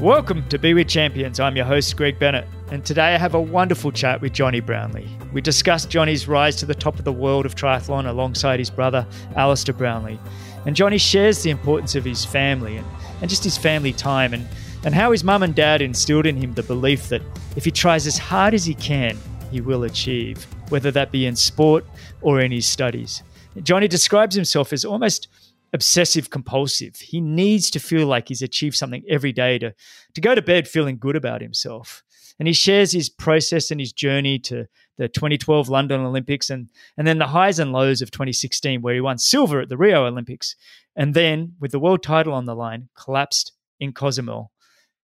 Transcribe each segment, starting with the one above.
Welcome to Be With Champions. I'm your host, Greg Bennett, and today I have a wonderful chat with Jonny Brownlee. We discuss Jonny's rise to the top of the world of triathlon alongside his brother, Alistair Brownlee. And Jonny shares the importance of his family and, and just his family time and, and how his mum and dad instilled in him the belief that if he tries as hard as he can, he will achieve, whether that be in sport or in his studies. Jonny describes himself as almost obsessive compulsive. He needs to feel like he's achieved something every day to, to go to bed feeling good about himself. And he shares his process and his journey to the 2012 London Olympics and, and then the highs and lows of 2016, where he won silver at the Rio Olympics. And then, with the world title on the line, collapsed in Cozumel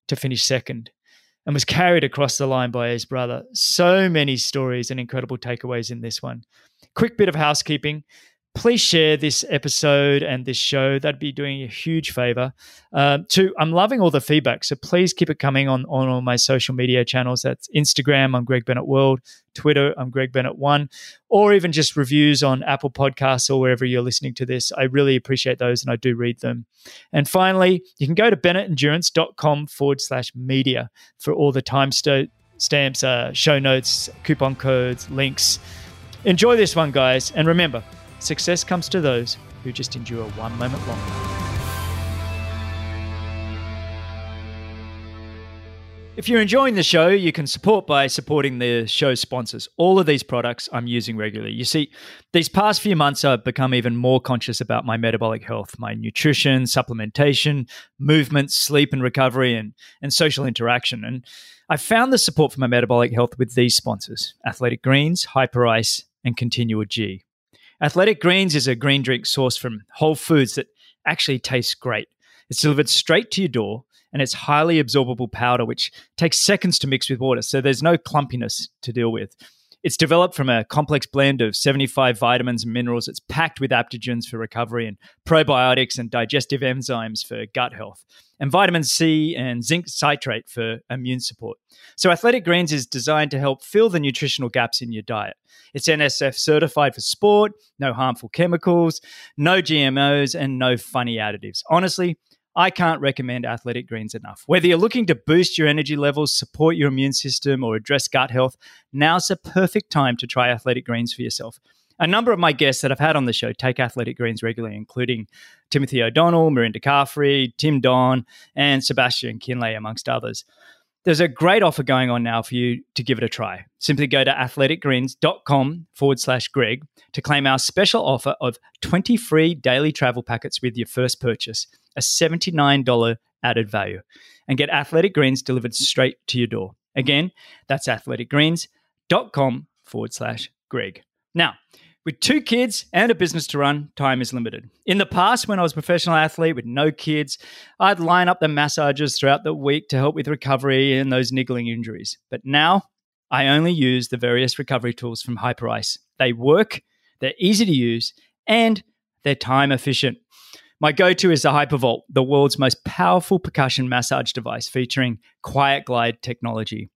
to finish second and was carried across the line by his brother. So many stories and incredible takeaways in this one. Quick bit of housekeeping please share this episode and this show. That'd be doing a huge favor. Uh, two, I'm loving all the feedback, so please keep it coming on on all my social media channels. That's Instagram, I'm Greg Bennett World. Twitter, I'm Greg Bennett One, or even just reviews on Apple Podcasts or wherever you're listening to this. I really appreciate those, and I do read them. And finally, you can go to bennettendurance.com forward slash media for all the time st- stamps, uh, show notes, coupon codes, links. Enjoy this one, guys, and remember Success comes to those who just endure one moment longer. If you're enjoying the show, you can support by supporting the show's sponsors. All of these products I'm using regularly. You see, these past few months, I've become even more conscious about my metabolic health, my nutrition, supplementation, movement, sleep and recovery, and, and social interaction. And I found the support for my metabolic health with these sponsors Athletic Greens, Hyperice, and Continual G. Athletic Greens is a green drink sourced from Whole Foods that actually tastes great. It's delivered straight to your door and it's highly absorbable powder, which takes seconds to mix with water. So there's no clumpiness to deal with. It's developed from a complex blend of 75 vitamins and minerals. It's packed with adaptogens for recovery and probiotics and digestive enzymes for gut health, and vitamin C and zinc citrate for immune support. So, Athletic Greens is designed to help fill the nutritional gaps in your diet. It's NSF certified for sport, no harmful chemicals, no GMOs, and no funny additives. Honestly, I can't recommend Athletic Greens enough. Whether you're looking to boost your energy levels, support your immune system, or address gut health, now's the perfect time to try Athletic Greens for yourself. A number of my guests that I've had on the show take Athletic Greens regularly, including Timothy O'Donnell, Mirinda Carfrae, Tim Don, and Sebastian Kienle, amongst others. There's a great offer going on now for you to give it a try. Simply go to athleticgreens.com forward slash Greg to claim our special offer of 20 free daily travel packets with your first purchase, a $79 added value, and get Athletic Greens delivered straight to your door. Again, that's athleticgreens.com forward slash Greg. Now, with two kids and a business to run, time is limited. In the past, when I was a professional athlete with no kids, I'd line up the massages throughout the week to help with recovery and those niggling injuries. But now, I only use the various recovery tools from Hyperice. They work, they're easy to use, and they're time efficient. My go to is the Hypervolt, the world's most powerful percussion massage device featuring Quiet Glide technology.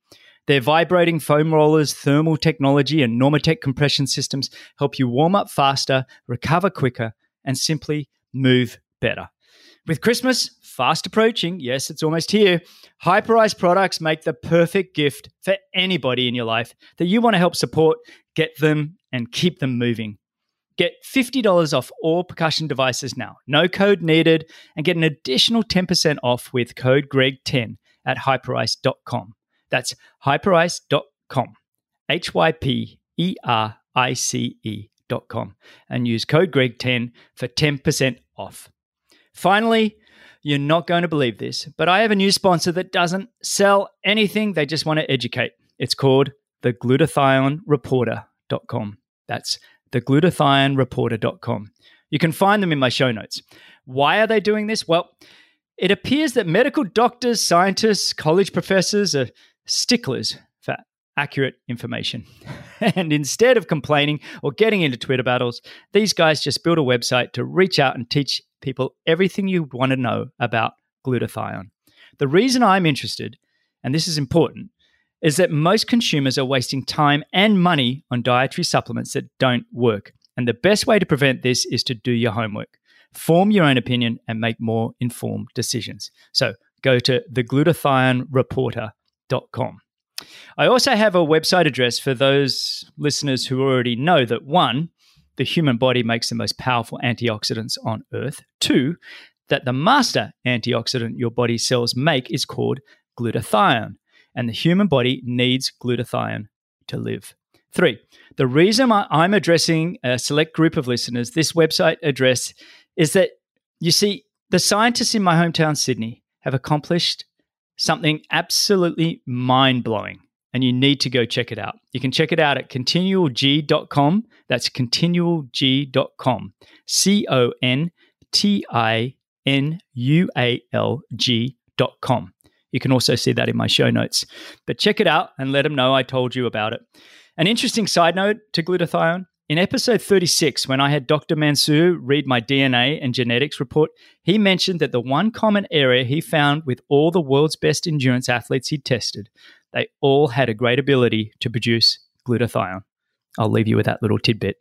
Their vibrating foam rollers, thermal technology, and Normatec compression systems help you warm up faster, recover quicker, and simply move better. With Christmas fast approaching, yes, it's almost here, Hyperice products make the perfect gift for anybody in your life that you want to help support, get them, and keep them moving. Get $50 off all percussion devices now. No code needed, and get an additional 10% off with code GREG10 at hyperice.com. That's hyperice.com, H Y P E R I C E.com, and use code GREG10 for 10% off. Finally, you're not going to believe this, but I have a new sponsor that doesn't sell anything, they just want to educate. It's called the glutathionereporter.com. That's the glutathionereporter.com. You can find them in my show notes. Why are they doing this? Well, it appears that medical doctors, scientists, college professors are sticklers for accurate information. and instead of complaining or getting into Twitter battles, these guys just build a website to reach out and teach people everything you want to know about glutathione. The reason I'm interested, and this is important, is that most consumers are wasting time and money on dietary supplements that don't work. And the best way to prevent this is to do your homework, form your own opinion, and make more informed decisions. So go to theglutathionereporter.com. I also have a website address for those listeners who already know that one, the human body makes the most powerful antioxidants on earth. Two, that the master antioxidant your body cells make is called glutathione, and the human body needs glutathione to live. Three, the reason I'm addressing a select group of listeners, this website address, is that you see, the scientists in my hometown, Sydney, have accomplished something absolutely mind blowing, and you need to go check it out. You can check it out at continualg.com. That's continualg.com. C O N T I N U A L G.com. You can also see that in my show notes. But check it out and let them know I told you about it. An interesting side note to glutathione in episode 36, when I had Dr. Mansour read my DNA and genetics report, he mentioned that the one common area he found with all the world's best endurance athletes he'd tested, they all had a great ability to produce glutathione. I'll leave you with that little tidbit.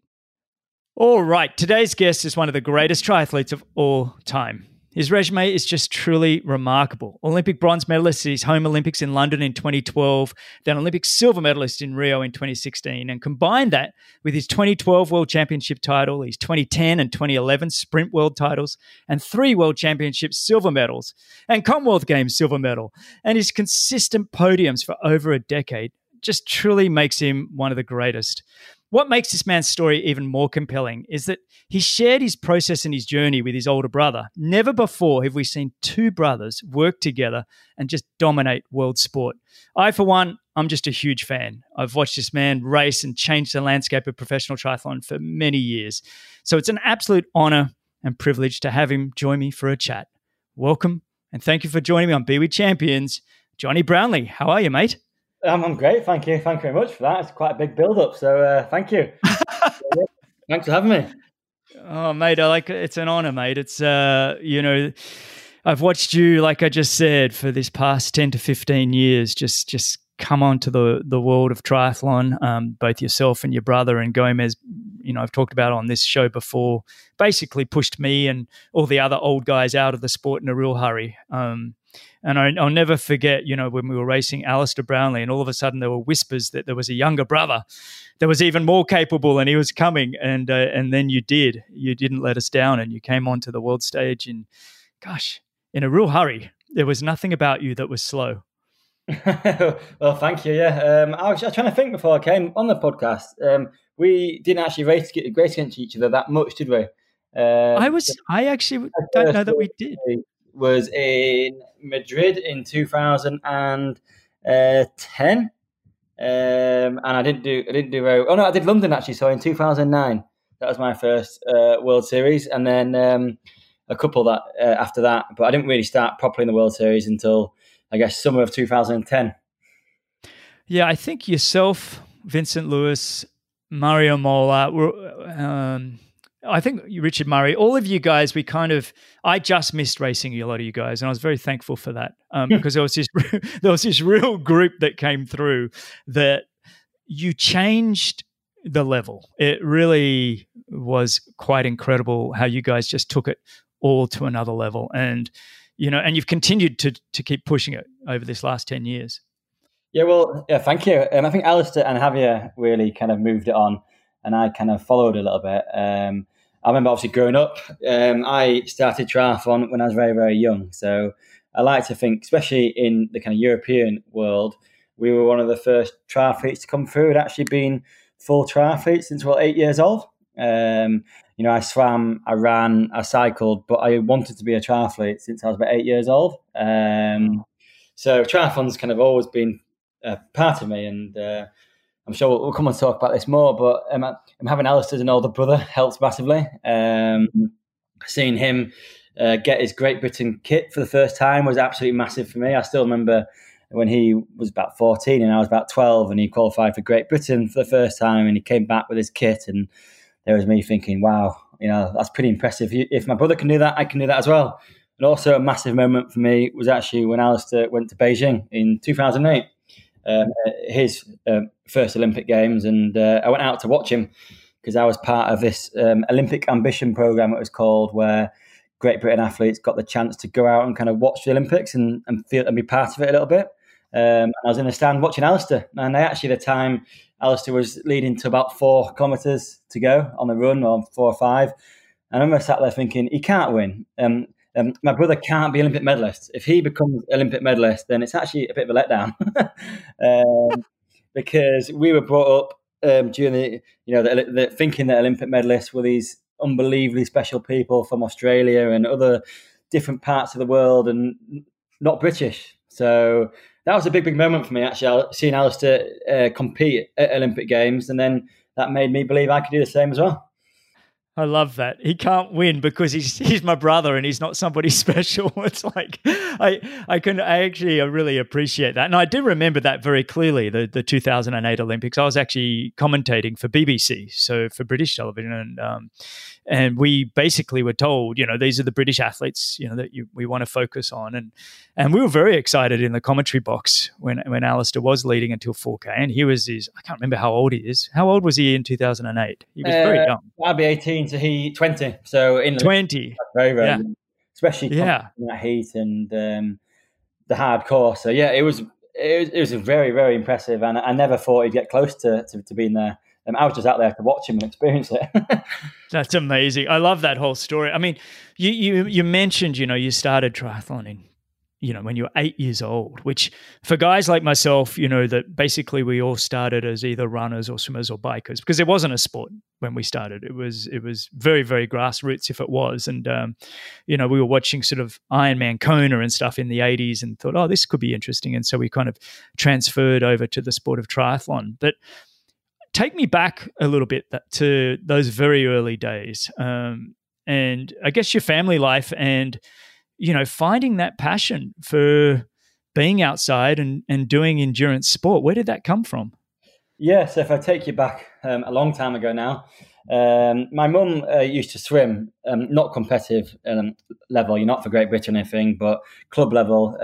All right, today's guest is one of the greatest triathletes of all time. His resume is just truly remarkable. Olympic bronze medalist at his home Olympics in London in 2012, then Olympic silver medalist in Rio in 2016, and combine that with his 2012 World Championship title, his 2010 and 2011 Sprint World titles, and three World Championship silver medals, and Commonwealth Games silver medal, and his consistent podiums for over a decade just truly makes him one of the greatest. What makes this man's story even more compelling is that he shared his process and his journey with his older brother. Never before have we seen two brothers work together and just dominate world sport. I, for one, I'm just a huge fan. I've watched this man race and change the landscape of professional triathlon for many years. So it's an absolute honor and privilege to have him join me for a chat. Welcome and thank you for joining me on Be With Champions. Jonny Brownlee, how are you, mate? Um, I'm great, thank you. Thank you very much for that. It's quite a big build up, so uh, thank you. Thanks for having me. Oh, mate, I like it's an honor, mate. It's uh, you know, I've watched you, like I just said, for this past ten to fifteen years. Just, just come onto the the world of triathlon. Um, both yourself and your brother and Gomez, you know, I've talked about on this show before. Basically, pushed me and all the other old guys out of the sport in a real hurry. Um, and I, will never forget, you know, when we were racing Alistair Brownlee, and all of a sudden there were whispers that there was a younger brother that was even more capable, and he was coming. And uh, and then you did, you didn't let us down, and you came onto the world stage, and gosh, in a real hurry. There was nothing about you that was slow. well, thank you. Yeah, um, I, was, I, was, trying to think before I came on the podcast. Um, we didn't actually race, race against each other that much, did we? Um, I was. I actually don't know that we did was in Madrid in 2010. Um, and I didn't do I didn't do very oh no I did London actually so in 2009 that was my first uh, World Series and then um, a couple that uh, after that but I didn't really start properly in the World Series until I guess summer of 2010 yeah I think yourself Vincent Luis, Mario Mola were um, I think Richard Murray, all of you guys, we kind of, I just missed racing a lot of you guys, and I was very thankful for that um, because there was this there was this real group that came through that you changed the level. It really was quite incredible how you guys just took it all to another level, and you know, and you've continued to to keep pushing it over this last ten years. Yeah, well, yeah, thank you. Um, I think Alistair and Javier really kind of moved it on, and I kind of followed a little bit. Um, I remember obviously growing up, um, I started triathlon when I was very, very young. So I like to think, especially in the kind of European world, we were one of the first triathletes to come through. Had actually been full triathletes since we were eight years old. Um, you know, I swam, I ran, I cycled, but I wanted to be a triathlete since I was about eight years old. Um, so triathlon's kind of always been a part of me, and uh, I'm sure we'll, we'll, come and talk about this more, but um, I'm having Alistair as an older brother helps massively. Um, seeing him uh, get his Great Britain kit for the first time was absolutely massive for me. I still remember when he was about 14 and I was about 12 and he qualified for Great Britain for the first time and he came back with his kit and there was me thinking, wow, you know, that's pretty impressive. If my brother can do that, I can do that as well. And also a massive moment for me was actually when Alistair went to Beijing in 2008 um, his um, first Olympic Games, and uh, I went out to watch him because I was part of this um, Olympic Ambition program. It was called where Great Britain athletes got the chance to go out and kind of watch the Olympics and, and feel and be part of it a little bit. Um, I was in the stand watching Alistair, and I actually at the time Alistair was leading to about four kilometres to go on the run, or four or five. And I remember sat there thinking, he can't win. Um, um, my brother can't be Olympic medalist. If he becomes Olympic medalist, then it's actually a bit of a letdown um, because we were brought up um, during the, you know, the, the, thinking that Olympic medalists were these unbelievably special people from Australia and other different parts of the world and not British. So that was a big, big moment for me, actually, seeing Alistair uh, compete at Olympic Games. And then that made me believe I could do the same as well. I love that. He can't win because he's he's my brother and he's not somebody special. It's like I I can I actually really appreciate that. And I do remember that very clearly, the the 2008 Olympics. I was actually commentating for BBC, so for British television and um, and we basically were told, you know, these are the British athletes, you know, that you, we want to focus on, and and we were very excited in the commentary box when when Alistair was leading until 4K, and he was his I can't remember how old he is. How old was he in 2008? He was uh, very young. I'd be 18 so he 20, so in 20, very very, yeah. especially yeah, that heat and um, the hardcore. So yeah, it was it was, it was very very impressive, and I never thought he'd get close to, to, to being there um, I was just out there to watch him and experience it. That's amazing. I love that whole story. I mean, you you you mentioned you know you started triathlon in you know when you were eight years old, which for guys like myself, you know that basically we all started as either runners or swimmers or bikers because it wasn't a sport when we started. It was it was very very grassroots if it was, and um, you know we were watching sort of Ironman Kona and stuff in the '80s and thought, oh, this could be interesting, and so we kind of transferred over to the sport of triathlon, but take me back a little bit to those very early days, um, and I guess your family life, and you know, finding that passion for being outside and and doing endurance sport. Where did that come from? Yeah, so if I take you back um, a long time ago now, um, my mum uh, used to swim, um, not competitive um, level, you're not for Great Britain or anything, but club level.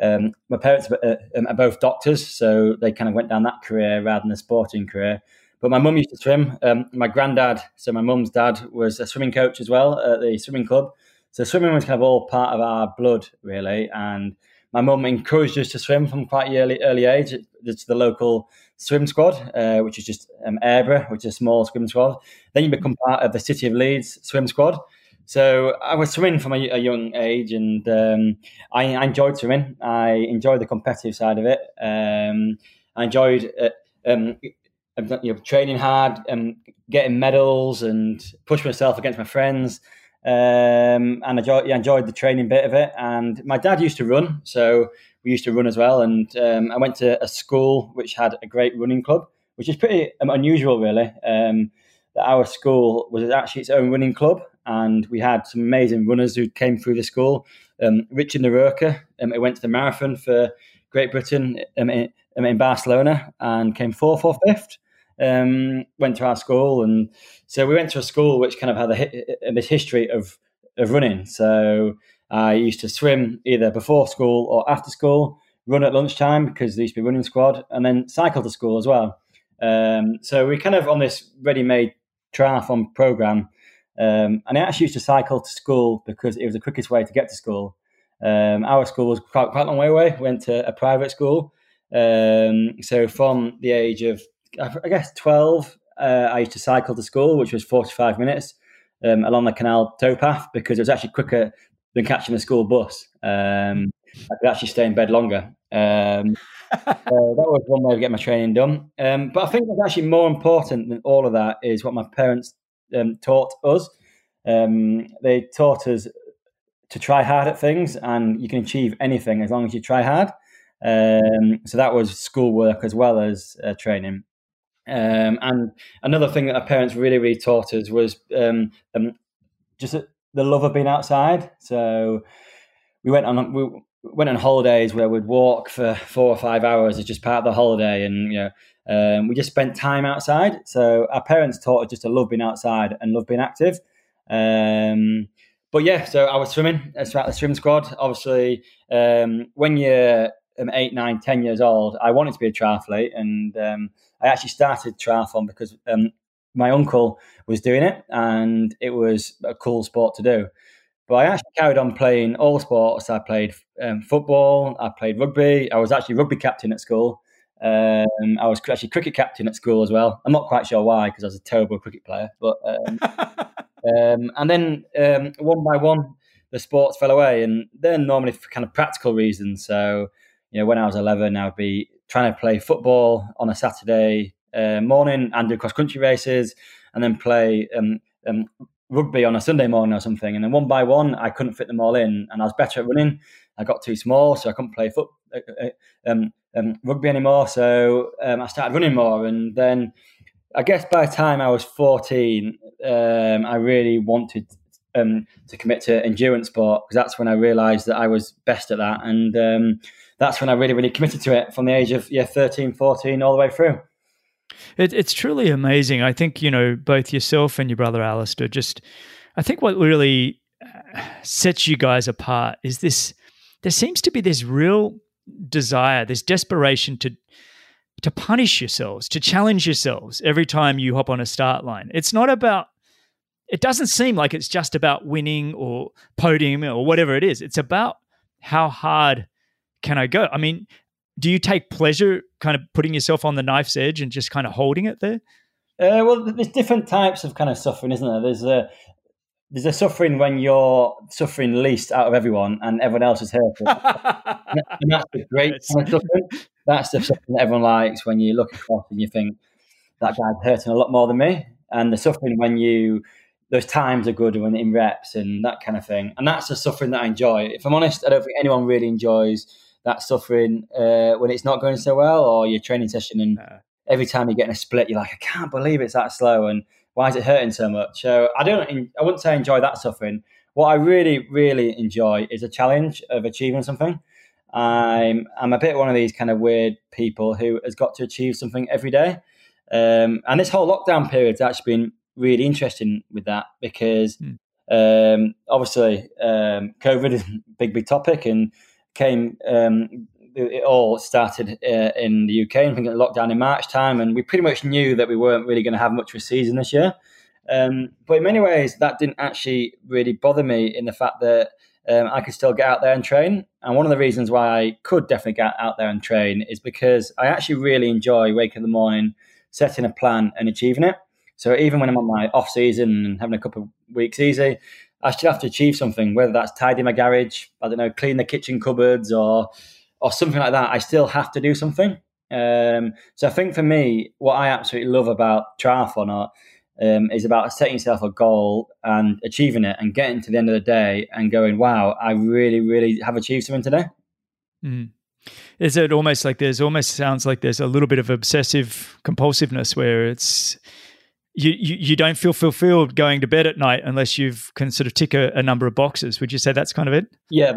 Um, my parents are, um, are, both doctors, so they kind of went down that career rather than a sporting career. But my mum used to swim. Um, my granddad, so my mum's dad, was a swimming coach as well at the swimming club. So swimming was kind of all part of our blood, really. And my mum encouraged us to swim from quite early early age. It's the local swim squad, uh, which is just um, Aireborough, which is a small swim squad. Then you become part of the City of Leeds swim squad. So I was swimming from a, a young age, and um, I, I, enjoyed swimming. I enjoyed the competitive side of it. Um, I enjoyed uh, um, you know, training hard and getting medals and pushing myself against my friends. Um, and I enjoyed, yeah, enjoyed the training bit of it. And my dad used to run, so we used to run as well. And um, I went to a school which had a great running club, which is pretty um, unusual, really. That our school was actually its own running club, and we had some amazing runners who came through the school. Um, Richard Nerurkar, um, went to the marathon for Great Britain um, in, um, in, Barcelona and came fourth or fifth. Um, went to our school, and so we went to a school which kind of had a, a history of of running. So I used to swim either before school or after school, run at lunchtime because there used to be running squad, and then cycle to school as well. Um, so we kind of on this ready-made triathlon program um, and I actually used to cycle to school because it was the quickest way to get to school. Um, our school was quite, quite a long way away. Went to a private school. Um, so from the age of, I guess, 12, uh, I used to cycle to school, which was 45 minutes um, along the canal towpath because it was actually quicker than catching a school bus. Um, I could actually stay in bed longer. Um, so that was one way of getting my training done. but I think what's actually more important than all of that is what my parents um, taught us. Um, they taught us to try hard at things, and you can achieve anything as long as you try hard. Um, so that was schoolwork as well as uh, training. Um, and another thing that our parents really, really taught us was um, um, just the love of being outside. So we went on we went on holidays where we'd walk for four or five hours as just part of the holiday, and you know um, we just spent time outside. So our parents taught us just to love being outside and love being active. Um, but yeah, so I was swimming throughout the swim squad. Obviously, um, when you're um, eight, nine, ten years old, I wanted to be a triathlete, and um, I actually started triathlon because um, my uncle was doing it, and it was a cool sport to do. But I actually carried on playing all sports. I played um, football, I played rugby. I was actually rugby captain at school. Um, I was actually cricket captain at school as well. I'm not quite sure why because I was a terrible cricket player. But um, um and then um, one by one, the sports fell away, and then normally for kind of practical reasons. So you know, when I was 11, I would be trying to play football on a Saturday uh, morning and do cross country races, and then play um, um, rugby on a Sunday morning or something. And then one by one, I couldn't fit them all in, and I was better at running. I got too small, so I couldn't play foot uh, uh um, um, rugby anymore. So um, I started running more, and then I guess by the time I was 14, um, I really wanted um, to commit to endurance sport because that's when I realised that I was best at that, and um, that's when I really, really committed to it from the age of yeah 13, 14, all the way through. It, it's truly amazing. I think you know both yourself and your brother Alistair. Just, I think what really uh, sets you guys apart is this. There seems to be this real desire, this desperation to to punish yourselves, to challenge yourselves every time you hop on a start line. It's not about it doesn't seem like it's just about winning or podium or whatever it is. It's about how hard can I go? I mean, do you take pleasure kind of putting yourself on the knife's edge and just kind of holding it there? Uh, well, there's different types of kind of suffering, isn't there? There's a there's a suffering when you're suffering least out of everyone and everyone else is hurting. and that's the great kind of suffering. That's the suffering that everyone likes when you look across and you think that guy's hurting a lot more than me. And the suffering when you those times are good when in reps and that kind of thing. And that's the suffering that I enjoy. If I'm honest, I don't think anyone really enjoys that suffering uh, when it's not going so well or your training session and every time you're getting a split, you're like, I can't believe it's that slow and why is it hurting so much? So I don't, I wouldn't say I enjoy that suffering. What I really, really enjoy is a challenge of achieving something. I'm, I'm a bit one of these kind of weird people who has got to achieve something every day. Um, and this whole lockdown period has actually been really interesting with that because mm. um, obviously um, COVID is a big, big topic and came. It all started uh, in the UK. I think it lockdown in March time, and we pretty much knew that we weren't really going to have much of a season this year. Um, but in many ways, that didn't actually really bother me in the fact that um, I could still get out there and train. And one of the reasons why I could definitely get out there and train is because I actually really enjoy waking in the morning, setting a plan, and achieving it. So even when I'm on my off season and having a couple of weeks easy, I still have to achieve something, whether that's tidy my garage, I don't know, clean the kitchen cupboards or or something like that. I still have to do something. Um, so I think for me, what I absolutely love about triathlon or, um, is about setting yourself a goal and achieving it and getting to the end of the day and going, wow, I really, really have achieved something today. Mm. Is it almost like there's almost sounds like there's a little bit of obsessive compulsiveness where it's you, you, you don't feel fulfilled going to bed at night unless you've can sort of tick a, a number of boxes. Would you say that's kind of it? Yeah,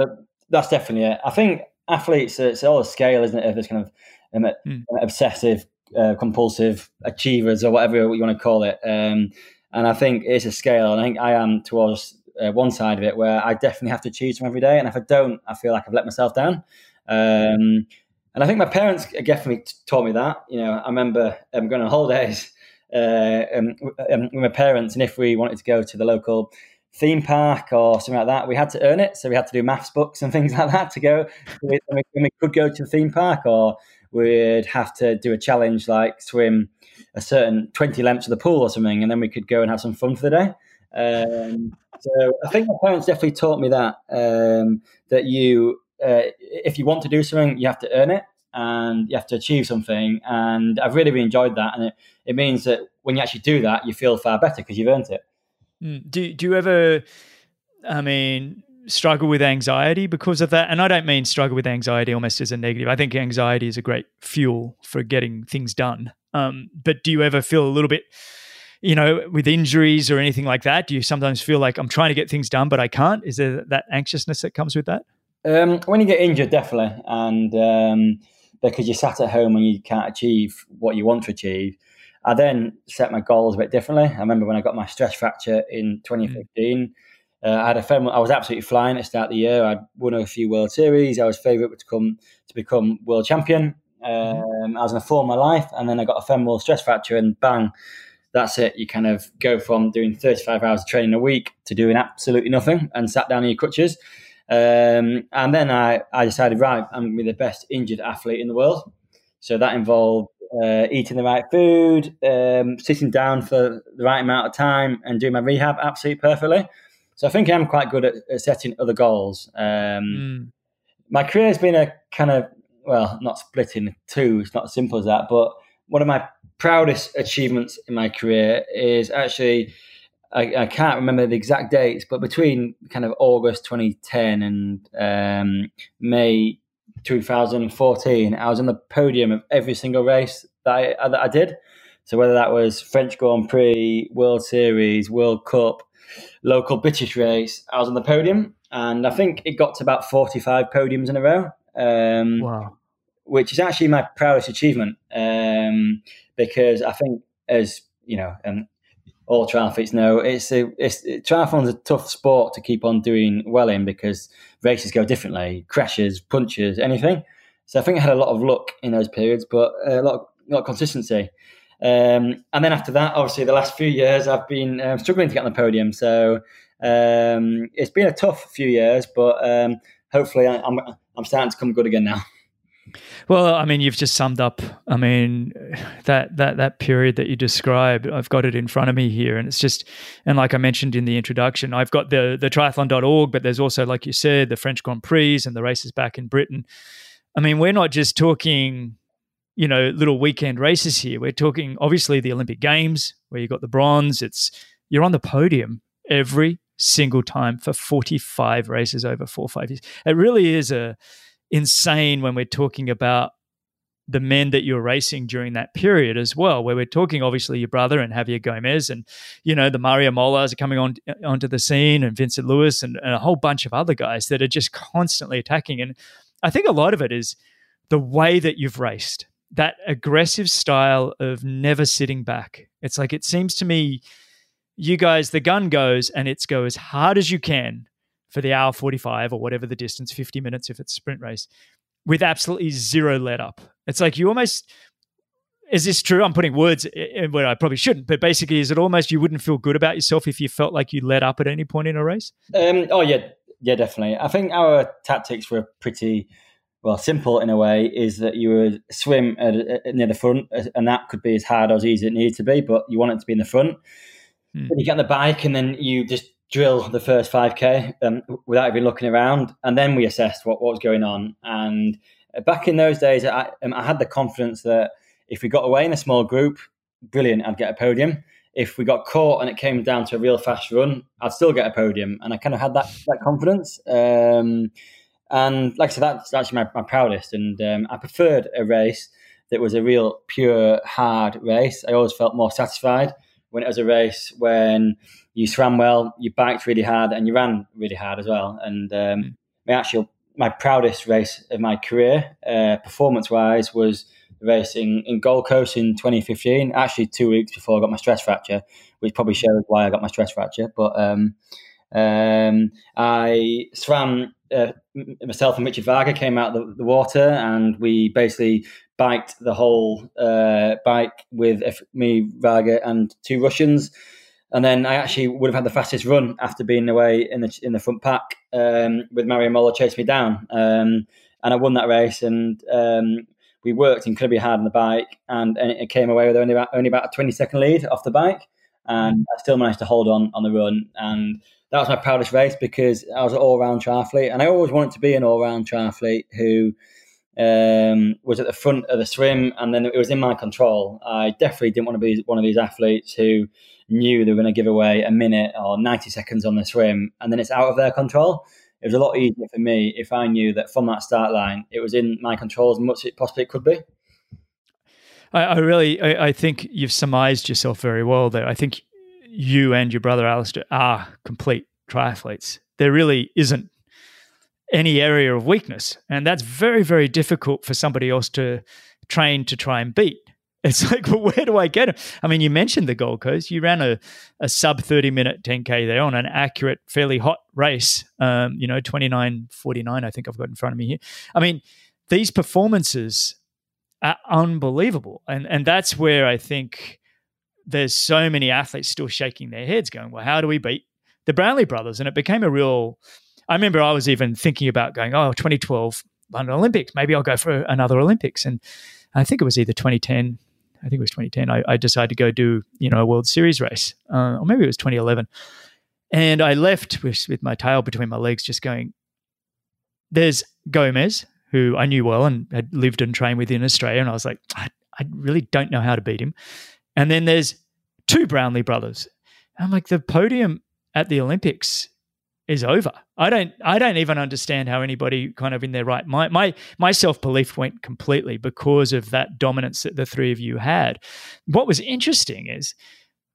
that's definitely it. I think athletes, it's all a scale, isn't it, of this kind of um, mm. obsessive, uh, compulsive achievers or whatever you want to call it. Um, and I think it's a scale, and I think I am towards uh, one side of it where I definitely have to choose something every day, and if I don't, I feel like I've let myself down. Um, and I think my parents definitely taught me that. You know, I remember um, going on holidays uh, um, um, with my parents, and if we wanted to go to the local theme park or something like that, we had to earn it. So we had to do maths books and things like that to go. we, we could go to the theme park, or we'd have to do a challenge like swim a certain 20 lengths of the pool or something, and then we could go and have some fun for the day. Um, so I think my parents definitely taught me that um, that you, uh, if you want to do something, you have to earn it and you have to achieve something. And I've really, really enjoyed that. And it, it means that when you actually do that, you feel far better because you've earned it. Mm. Do, do you ever, I mean, struggle with anxiety because of that? And I don't mean struggle with anxiety almost as a negative. I think anxiety is a great fuel for getting things done. Um, but do you ever feel a little bit, you know, with injuries or anything like that? Do you sometimes feel like I'm trying to get things done, but I can't? Is there that anxiousness that comes with that? Um, when you get injured, definitely. And, um, because you're sat at home and you can't achieve what you want to achieve. I then set my goals a bit differently. I remember when I got my stress fracture in 2015. Uh, I had a. I was absolutely flying at the start of the year. I'd won a few World Series. I was favourite to come to become world champion. Um, I was in a form of my life, and then I got a femoral stress fracture, and bang, that's it. You kind of go from doing 35 hours of training a week to doing absolutely nothing and sat down in your crutches. Um, and then I, I decided, right, I'm going to be the best injured athlete in the world. So that involved uh, eating the right food, um, sitting down for the right amount of time, and doing my rehab absolutely perfectly. So I think I'm quite good at, at setting other goals. Um, mm. My career has been a kind of well, not split in two. It's not as simple as that. But one of my proudest achievements in my career is actually I, I, can't remember the exact dates, but between kind of August 2010 and um, May 2014, I was on the podium of every single race that I, that I did. So whether that was French Grand Prix, World Series, World Cup, local British race, I was on the podium, and I think it got to about 45 podiums in a row. Um, wow. Which is actually my proudest achievement um, because I think, as you know, and all triathletes know, it's a it's triathlon's a tough sport to keep on doing well in because races go differently, crashes, punches, anything. So I think I had a lot of luck in those periods, but a lot of, a lot of consistency. Um, and then after that, obviously, the last few years I've been um, struggling to get on the podium. So um, it's been a tough few years, but um, hopefully I'm I'm starting to come good again now. Well, I mean, you've just summed up. I mean, that that that period that you described, I've got it in front of me here, and it's just, and like I mentioned in the introduction, I've got the the triathlon.org, but there's also, like you said, the French Grand Prix and the races back in Britain. I mean, we're not just talking, you know, little weekend races here. We're talking obviously the Olympic Games where you got the bronze. It's you're on the podium every single time for 45 races over four five years. It really is a insane when we're talking about the men that you're racing during that period as well, where we're talking obviously your brother and Javier Gomez and, you know, the Mario Molas are coming on onto the scene and Vincent Luis and, and a whole bunch of other guys that are just constantly attacking. And I think a lot of it is the way that you've raced, that aggressive style of never sitting back. It's like it seems to me you guys, the gun goes and it's go as hard as you can for the hour 45 or whatever the distance, 50 minutes if it's a sprint race, with absolutely zero let up. It's like you almost, is this true? I'm putting words in where I probably shouldn't, but basically, is it almost you wouldn't feel good about yourself if you felt like you let up at any point in a race? Um, oh, yeah, yeah, definitely. I think our tactics were pretty well simple in a way is that you would swim at, at, near the front and that could be as hard or as easy as it needed to be but you want it to be in the front Mm. you get on the bike and then you just drill the first 5k um, without even looking around. And then we assessed what, what was going on. And back in those days I, um, I had the confidence that if we got away in a small group brilliant i'd get a podium. If we got caught and it came down to a real fast run i'd still get a podium. And i kind of had that, that confidence. Um, and like i said that's actually my, my proudest. And um, i preferred a race that was a real pure hard race. I always felt more satisfied when it was a race when you swam well, you biked really hard, and you ran really hard as well. And um, mm. my actual my proudest race of my career, uh, performance wise, was the race in, in Gold Coast in 2015. Actually, two weeks before I got my stress fracture, which probably mm. shows why I got my stress fracture. But um, um, I swam. Uh, myself and Richard Varga came out of the, the water, and we basically biked the whole uh, bike with me, Varga, and two Russians. And then I actually would have had the fastest run after being away in the in the front pack um, with Mario Mola chase me down. Um, and I won that race, and um, we worked incredibly hard on the bike, and, and, it came away with only about only about a twenty second lead off the bike, and I still managed to hold on on the run. And that was my proudest race because I was an all round triathlete, and I always wanted to be an all round triathlete who um, was at the front of the swim, and then it was in my control. I definitely didn't want to be one of these athletes who knew they were going to give away a minute or 90 seconds on the swim, and then it's out of their control. It was a lot easier for me if I knew that from that start line, it was in my control as much as it possibly could be. I, I really, I, I think you've surmised yourself very well there. I think you and your brother Alistair are complete triathletes. There really isn't any area of weakness. And that's very, very difficult for somebody else to train to try and beat. It's like, well, where do I get him? I mean, you mentioned the Gold Coast. You ran a, a sub 30 minute 10K there on an accurate, fairly hot race, um, you know, 29.49, I think I've got in front of me here. I mean, these performances are unbelievable. And, and that's where I think there's so many athletes still shaking their heads, going, "Well, how do we beat the Brownlee brothers?" And it became a real. I remember I was even thinking about going, "Oh, 2012 London Olympics. Maybe I'll go for another Olympics." And I think it was either 2010. I think it was 2010. I, I decided to go do you know a World Series race, uh, or maybe it was 2011. And I left with, with my tail between my legs, just going. There's Gomez, who I knew well and had lived and trained with in Australia, and I was like, I, I really don't know how to beat him. And then there's two Brownlee brothers. I'm like, the podium at the Olympics is over. I don't I don't even understand how anybody kind of in their right mind my my self-belief went completely because of that dominance that the three of you had. What was interesting is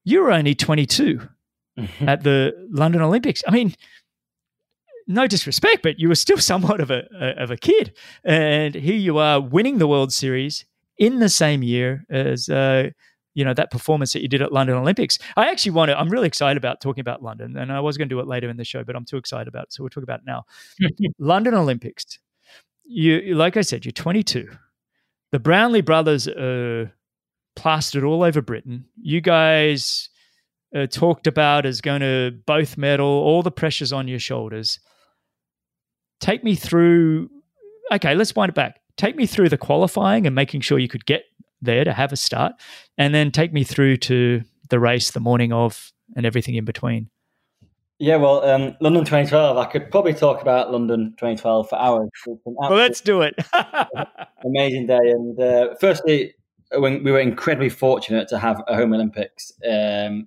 you were only 22 mm-hmm. at the London Olympics. I mean, no disrespect, but you were still somewhat of a, of a kid, and here you are winning the World Series in the same year as uh, you know that performance that you did at London Olympics. I actually want to. I'm really excited about talking about London, and I was going to do it later in the show, but I'm too excited about it, so we'll talk about it now. London Olympics. You, like I said, you're 22. The Brownlee brothers are plastered all over Britain. You guys are talked about as going to both medal. All the pressures on your shoulders. Take me through. Okay, let's wind it back. Take me through the qualifying and making sure you could get there to have a start, and then take me through to the race the morning of and everything in between. Yeah, well, um, London 2012, I could probably talk about London 2012 for hours. Well, let's do it. amazing day. And uh, firstly, when we were incredibly fortunate to have a home Olympics, um,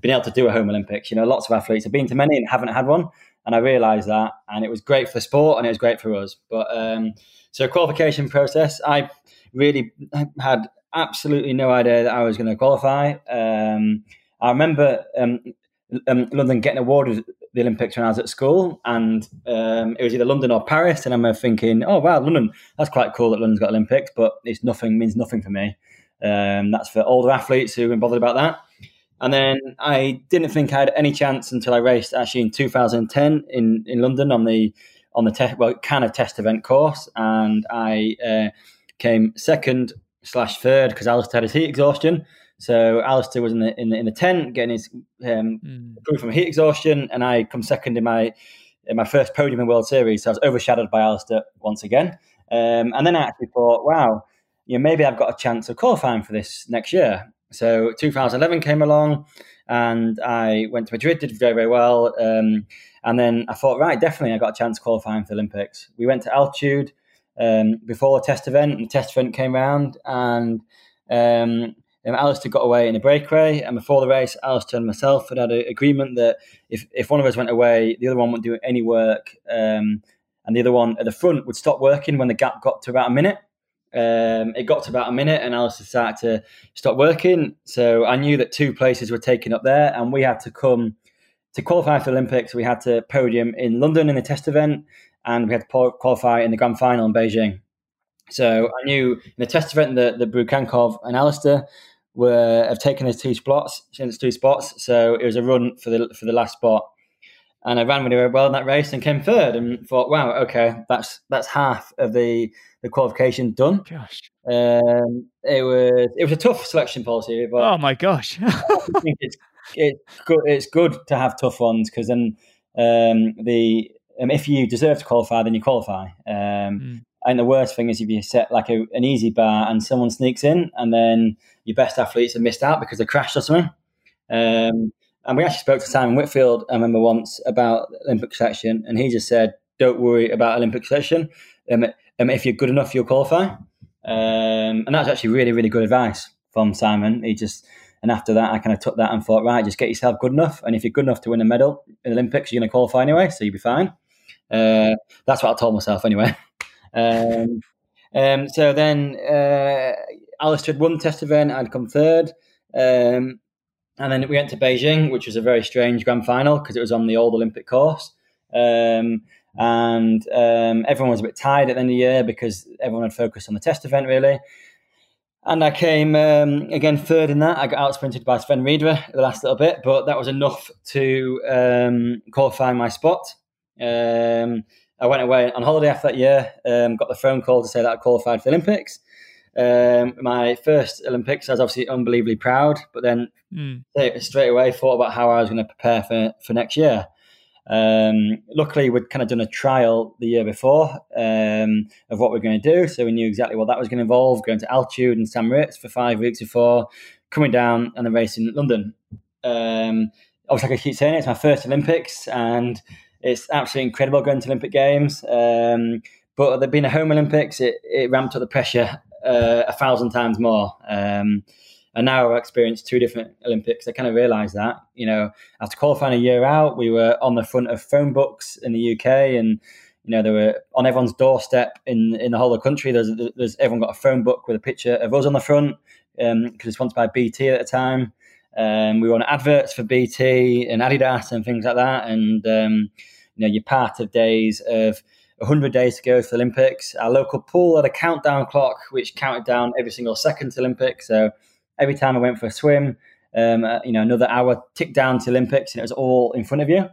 being able to do a home Olympics. You know, lots of athletes have been to many and haven't had one. And I realised that. And it was great for the sport and it was great for us. But um, so, qualification process, I really had absolutely no idea that I was going to qualify. Um, I remember um, um, London getting awarded the Olympics when I was at school, and um, it was either London or Paris. And I'm thinking, "Oh wow, London! That's quite cool that London's got Olympics, but it's nothing means nothing for me. Um, that's for older athletes who've been bothered about that." And then I didn't think I had any chance until I raced actually in 2010 in, in London on the on the te- well kind of test event course, and I uh, came second slash third because Alistair had his heat exhaustion. So Alistair was in the in the, in the tent getting his um, mm. proof from heat exhaustion, and I come second in my in my first podium in World Series. So I was overshadowed by Alistair once again. Um, and then I actually thought, wow, you know, maybe I've got a chance of qualifying for this next year. So 2011 came along, and I went to Madrid, did very very well. Um, and then I thought, right, definitely, I got a chance qualifying for the Olympics. We went to altitude um, before the test event, and the test event came around, and um, Alistair got away in a breakaway, and before the race, Alistair and myself had had an agreement that if, if one of us went away, the other one wouldn't do any work, um, and the other one at the front would stop working when the gap got to about a minute. Um, it got to about a minute, and Alistair started to stop working. So I knew that two places were taken up there, and we had to come to qualify for the Olympics. We had to podium in London in the test event, and we had to qualify in the grand final in Beijing. So I knew in the test event that the Bryukhankov and Alistair were have taken his two spots since two spots. So it was a run for the for the last spot. And I ran really well in that race and came third and thought, wow, okay, that's that's half of the, the qualification done. Gosh. Um, it was it was a tough selection policy, but oh my gosh, it's good. It's good to have tough ones because then um, the um, if you deserve to qualify, then you qualify. Um, mm. And the worst thing is if you set like a, an easy bar and someone sneaks in, and then your best athletes have missed out because they crashed or something. Um, and we actually spoke to Simon Whitfield, I remember once, about Olympic selection, and he just said, "Don't worry about Olympic selection. Um, um, if you're good enough, you'll qualify." Um, and that's actually really, really good advice from Simon. He just and after that, I kind of took that and thought, right, just get yourself good enough, and if you're good enough to win a medal in the Olympics, you're going to qualify anyway, so you'll be fine. Uh, that's what I told myself anyway. Um, um, so then uh, Alistair had won test event, I'd come third. Um, and then we went to Beijing, which was a very strange grand final because it was on the old Olympic course. Um, and um, everyone was a bit tired at the end of the year because everyone had focused on the test event, really. And I came um, again third in that. I got out sprinted by Sven Riederer the last little bit, but that was enough to um, qualify my spot. Um, I went away on holiday after that year, um, got the phone call to say that I qualified for the Olympics. um, my first Olympics, I was obviously unbelievably proud, but then mm. straight away thought about how I was going to prepare for, for next year. Um, luckily, we'd kind of done a trial the year before um, of what we are going to do, so we knew exactly what that was going to involve. Going to altitude and St Moritz for five weeks before coming down and then racing in London. Um, obviously, like I keep saying, it, it's my first Olympics, and it's absolutely incredible going to Olympic Games. Um, but there being a home Olympics, it, it ramped up the pressure uh, a thousand times more. Um, and now I've experienced two different Olympics. I kind of realised that, you know, after qualifying a year out, we were on the front of phone books in the UK, and you know, they were on everyone's doorstep in in the whole of the country. There's, there's everyone got a phone book with a picture of us on the front because um, it's sponsored by BT at the time. Um, we were on adverts for BT and Adidas and things like that, and um, you know, you're part of days of 100 days to go for the Olympics. Our local pool had a countdown clock which counted down every single second to Olympics. So every time I went for a swim, um, uh, you know, another hour ticked down to Olympics, and it was all in front of you.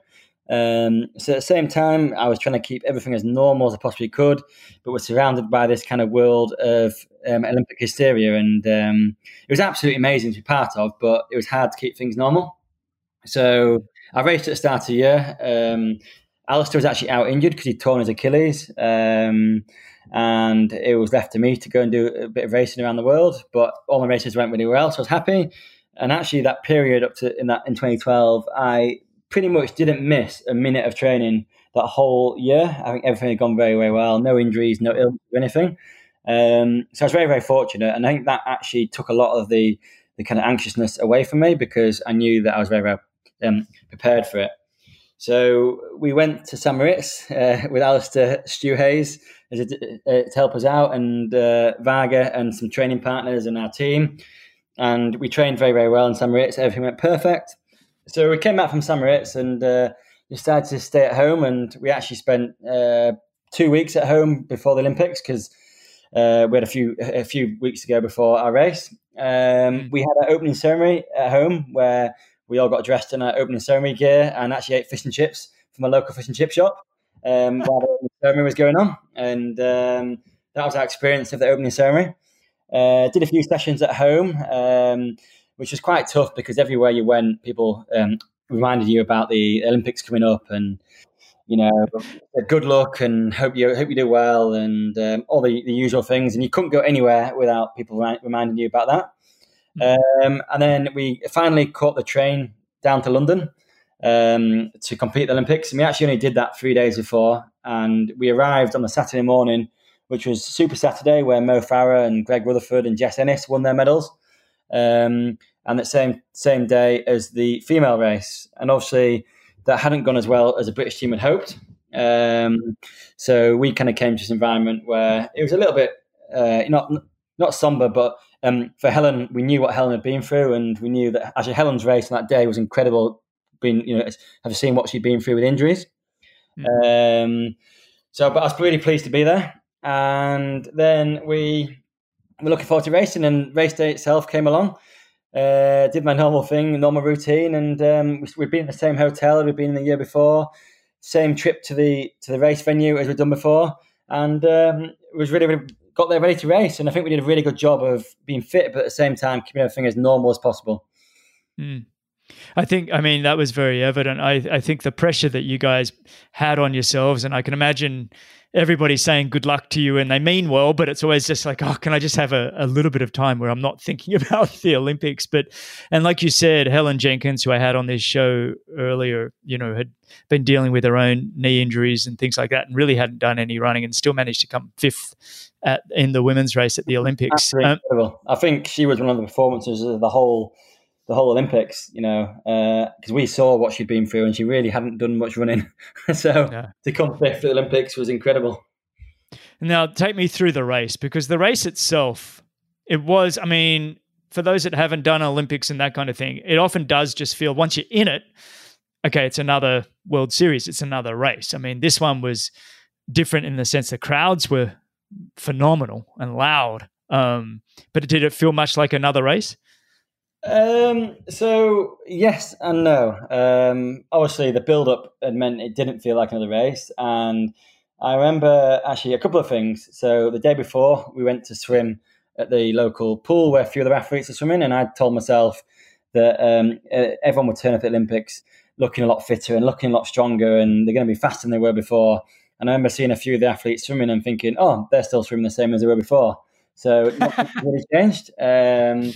Um, so at the same time, I was trying to keep everything as normal as I possibly could, but was surrounded by this kind of world of um, Olympic hysteria, and um, it was absolutely amazing to be part of. But it was hard to keep things normal. So I raced at the start of the year. Um, Alistair was actually out injured because he'd torn his Achilles. Um, and it was left to me to go and do a bit of racing around the world. But all my races went really well, so I was happy. And actually, that period up to in that in 2012, I pretty much didn't miss a minute of training that whole year. I think everything had gone very, very well. No injuries, no illness or anything. Um, so I was very, very fortunate, and I think that actually took a lot of the the kind of anxiousness away from me because I knew that I was very, very um, prepared for it. So we went to St Moritz uh, with Alistair Stu Hayes a, uh, to help us out, and uh, Varga and some training partners and our team. And we trained very, very well in St Moritz. Everything went perfect. So we came back from St Moritz and uh, decided to stay at home. And we actually spent uh, two weeks at home before the Olympics because uh, we had a few a few weeks to go before our race. Um, we had an opening ceremony at home where we all got dressed in our opening ceremony gear and actually ate fish and chips from a local fish and chip shop um, while the ceremony was going on. And um, that was our experience of the opening ceremony. Uh, did a few sessions at home, um, which was quite tough because everywhere you went, people um, reminded you about the Olympics coming up and you know, good luck and hope you hope you do well and um, all the, the usual things. And you couldn't go anywhere without people reminding you about that. Um, and then we finally caught the train down to London um, to complete the Olympics. And we actually only did that three days before. And we arrived on the Saturday morning, which was Super Saturday, where Mo Farah and Greg Rutherford and Jess Ennis won their medals. Um, and the same same day as the female race. And obviously, that hadn't gone as well as the British team had hoped. Um, so we kind of came to this environment where it was a little bit uh, not not somber, but um, for Helen, we knew what Helen had been through, and we knew that actually Helen's race on that day was incredible. Being, you know, have seen what she'd been through with injuries. Mm. Um, so, but I was really pleased to be there. And then we were looking forward to racing, and race day itself came along. Uh, did my normal thing, normal routine, and um, we've been in the same hotel we've been in the year before. Same trip to the to the race venue as we'd done before, and um, was really, really got there ready to race. And I think we did a really good job of being fit, but at the same time, keeping everything as normal as possible. Mm. I think, I mean, that was very evident. I, I think the pressure that you guys had on yourselves, and I can imagine everybody saying good luck to you and they mean well, but it's always just like, oh, can I just have a, a little bit of time where I'm not thinking about the Olympics? But, and like you said, Helen Jenkins, who I had on this show earlier, you know, had been dealing with her own knee injuries and things like that and really hadn't done any running and still managed to come fifth at, in the women's race at the Olympics. Um, I think she was one of the performances of the whole the whole Olympics, you know, because uh, we saw what she'd been through and she really hadn't done much running. so yeah. to come fifth at the Olympics was incredible. Now, take me through the race because the race itself, it was, I mean, for those that haven't done Olympics and that kind of thing, it often does just feel once you're in it, okay, it's another World Series, it's another race. I mean, this one was different in the sense the crowds were phenomenal and loud. Um, but did it feel much like another race? Um, so yes and no. Um, obviously, the build-up had meant it didn't feel like another race, and I remember actually a couple of things. So the day before, we went to swim at the local pool where a few other athletes are swimming, and I told myself that um, everyone would turn up at the Olympics looking a lot fitter and looking a lot stronger, and they're going to be faster than they were before. And I remember seeing a few of the athletes swimming and thinking, oh, they're still swimming the same as they were before. So nothing really changed. Um,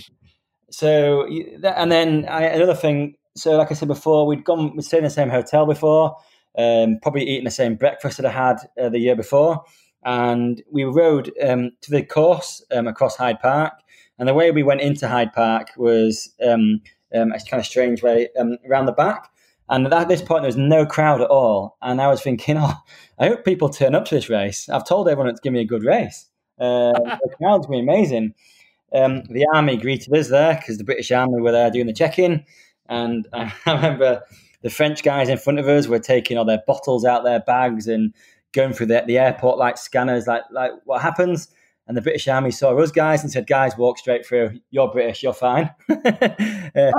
so, and then I, another thing. So, like I said before, we'd gone, we'd stayed in the same hotel before, um, probably eating the same breakfast that I had uh, the year before, and we rode um, to the course um, across Hyde Park. And the way we went into Hyde Park was um, um, a kind of strange way um, around the back. And at this point, there was no crowd at all. And I was thinking, oh, I hope people turn up to this race. I've told everyone it's going to me a good race. Uh, the crowd's going to be amazing. Um, the army greeted us there because the British Army were there doing the check-in, and I remember the French guys in front of us were taking all their bottles out their bags and going through the, the airport like scanners, like like what happens. And the British Army saw us guys and said, "Guys, walk straight through. You're British. You're fine." uh,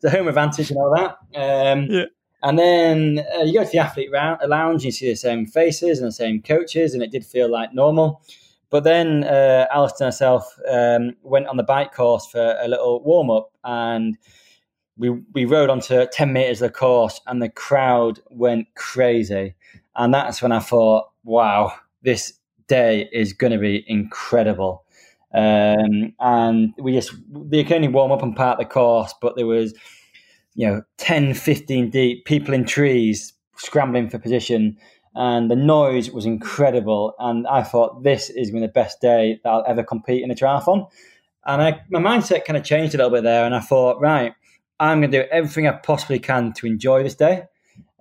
the home advantage and all that. Um, yeah. And then uh, you go to the athlete lounge, you see the same faces and the same coaches, and it did feel like normal. But then uh, Alistair and myself um, went on the bike course for a little warm up, and we we rode onto ten meters of the course, and the crowd went crazy. And that's when I thought, wow, this day is going to be incredible. Um, and we just they could only warm up and part the course, but there was you know 10, 15 deep, people in trees scrambling for position and the noise was incredible. And I thought this is going to be the best day that I'll ever compete in a triathlon. And I, my mindset kind of changed a little bit there, and I thought, right, I'm going to do everything I possibly can to enjoy this day.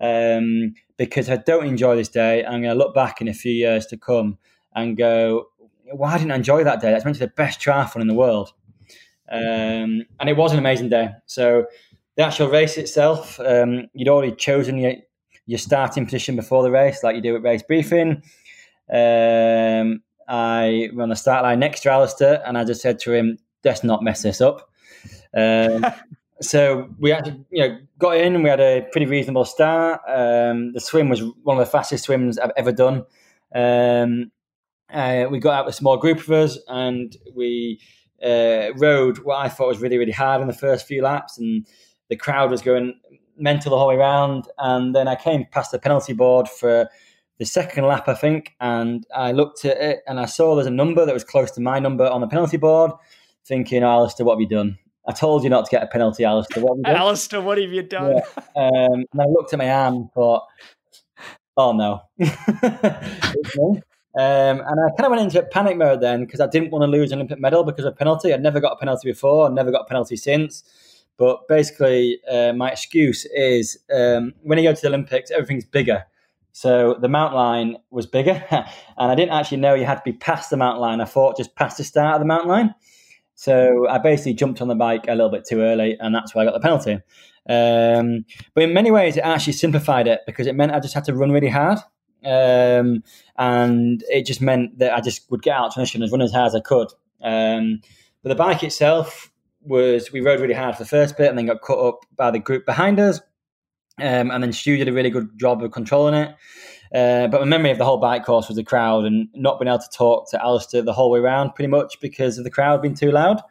Um, because if I don't enjoy this day, I'm going to look back in a few years to come and go, why didn't I enjoy that day? That's meant to be the best triathlon in the world. Um, and it was an amazing day. So the actual race itself, um, you'd already chosen your, your starting position before the race, like you do at race briefing. Um, I were on the start line next to Alistair, and I just said to him, "Let's not mess this up." Um, so we actually, you know, got in, we had a pretty reasonable start. Um, the swim was one of the fastest swims I've ever done. Um, uh, we got out with a small group of us, and we uh, rode what I thought was really, really hard in the first few laps, and the crowd was going mental the whole way around. And then I came past the penalty board for the second lap, I think, and I looked at it and I saw there's a number that was close to my number on the penalty board, thinking, oh, Alistair, what have you done? I told you not to get a penalty, Alistair. What have you done? Alistair, what have you done? Yeah. Um, and I looked at my arm and thought, oh no. Um, and I kind of went into panic mode then because I didn't want to lose an Olympic medal because of penalty. I'd never got a penalty before, I'd never got a penalty since. But basically, uh, my excuse is um, when you go to the Olympics, everything's bigger. So the mountain line was bigger, and I didn't actually know you had to be past the mountain line. I thought just past the start of the mountain line. So I basically jumped on the bike a little bit too early, and that's why I got the penalty. Um, but in many ways, it actually simplified it because it meant I just had to run really hard. Um, and it just meant that I just would get out to finish and run as hard as I could. Um, but the bike itself was we rode really hard for the first bit and then got cut up by the group behind us. Um, and then Stu did a really good job of controlling it. Uh, but my memory of the whole bike course was the crowd and not being able to talk to Alistair the whole way around, pretty much because of the crowd being too loud.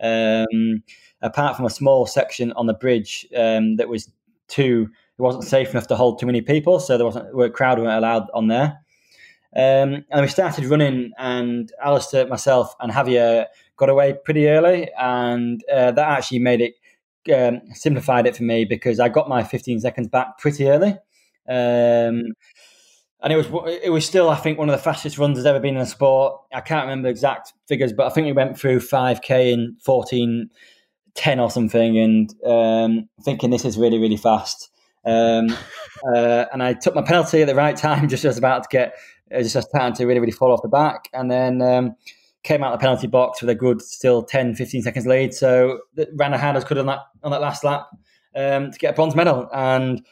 Um, apart from a small section on the bridge um, that was too, it wasn't safe enough to hold too many people, so there wasn't a crowd weren't allowed on there. Um, and we started running, and Alistair, myself, and Javier got away pretty early, and uh, that actually made it um, simplified it for me because I got my 15 seconds back pretty early. Um, and it was it was still I think one of the fastest runs there's ever been in the sport. I can't remember exact figures, but I think we went through 5k in 14 10 or something, and um, thinking this is really really fast. Um, uh, and I took my penalty at the right time, just as about to get just starting to really really fall off the back, and then um, came out of the penalty box with a good still 10, 15 seconds lead. So ran ahead as could on that on that last lap um, to get a bronze medal. And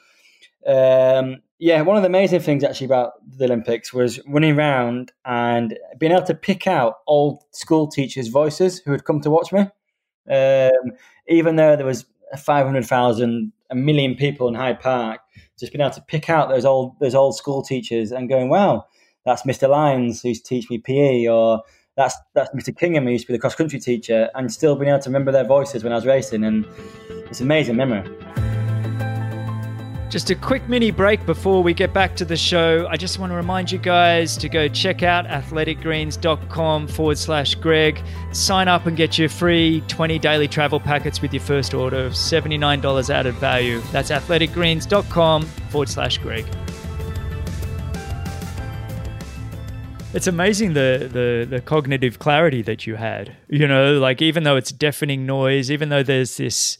um, yeah, one of the amazing things actually about the Olympics was running around and being able to pick out old school teachers' voices who had come to watch me. Um, even though there was 500,000, a million people in Hyde Park, just being able to pick out those old those old school teachers and going, wow, that's Mr. Lyons who's teach me PE, or that's that's Mr. Kingham, who used to be the cross country teacher, and still being able to remember their voices when I was racing, and it's amazing memory. Just a quick mini break before we get back to the show. I just want to remind you guys to go check out athleticgreens.com forward slash Greg. Sign up and get your free 20 daily travel packets with your first order of $79 added value. That's athleticgreens.com forward slash Greg. It's amazing the, the the cognitive clarity that you had. You know, like even though it's deafening noise, even though there's this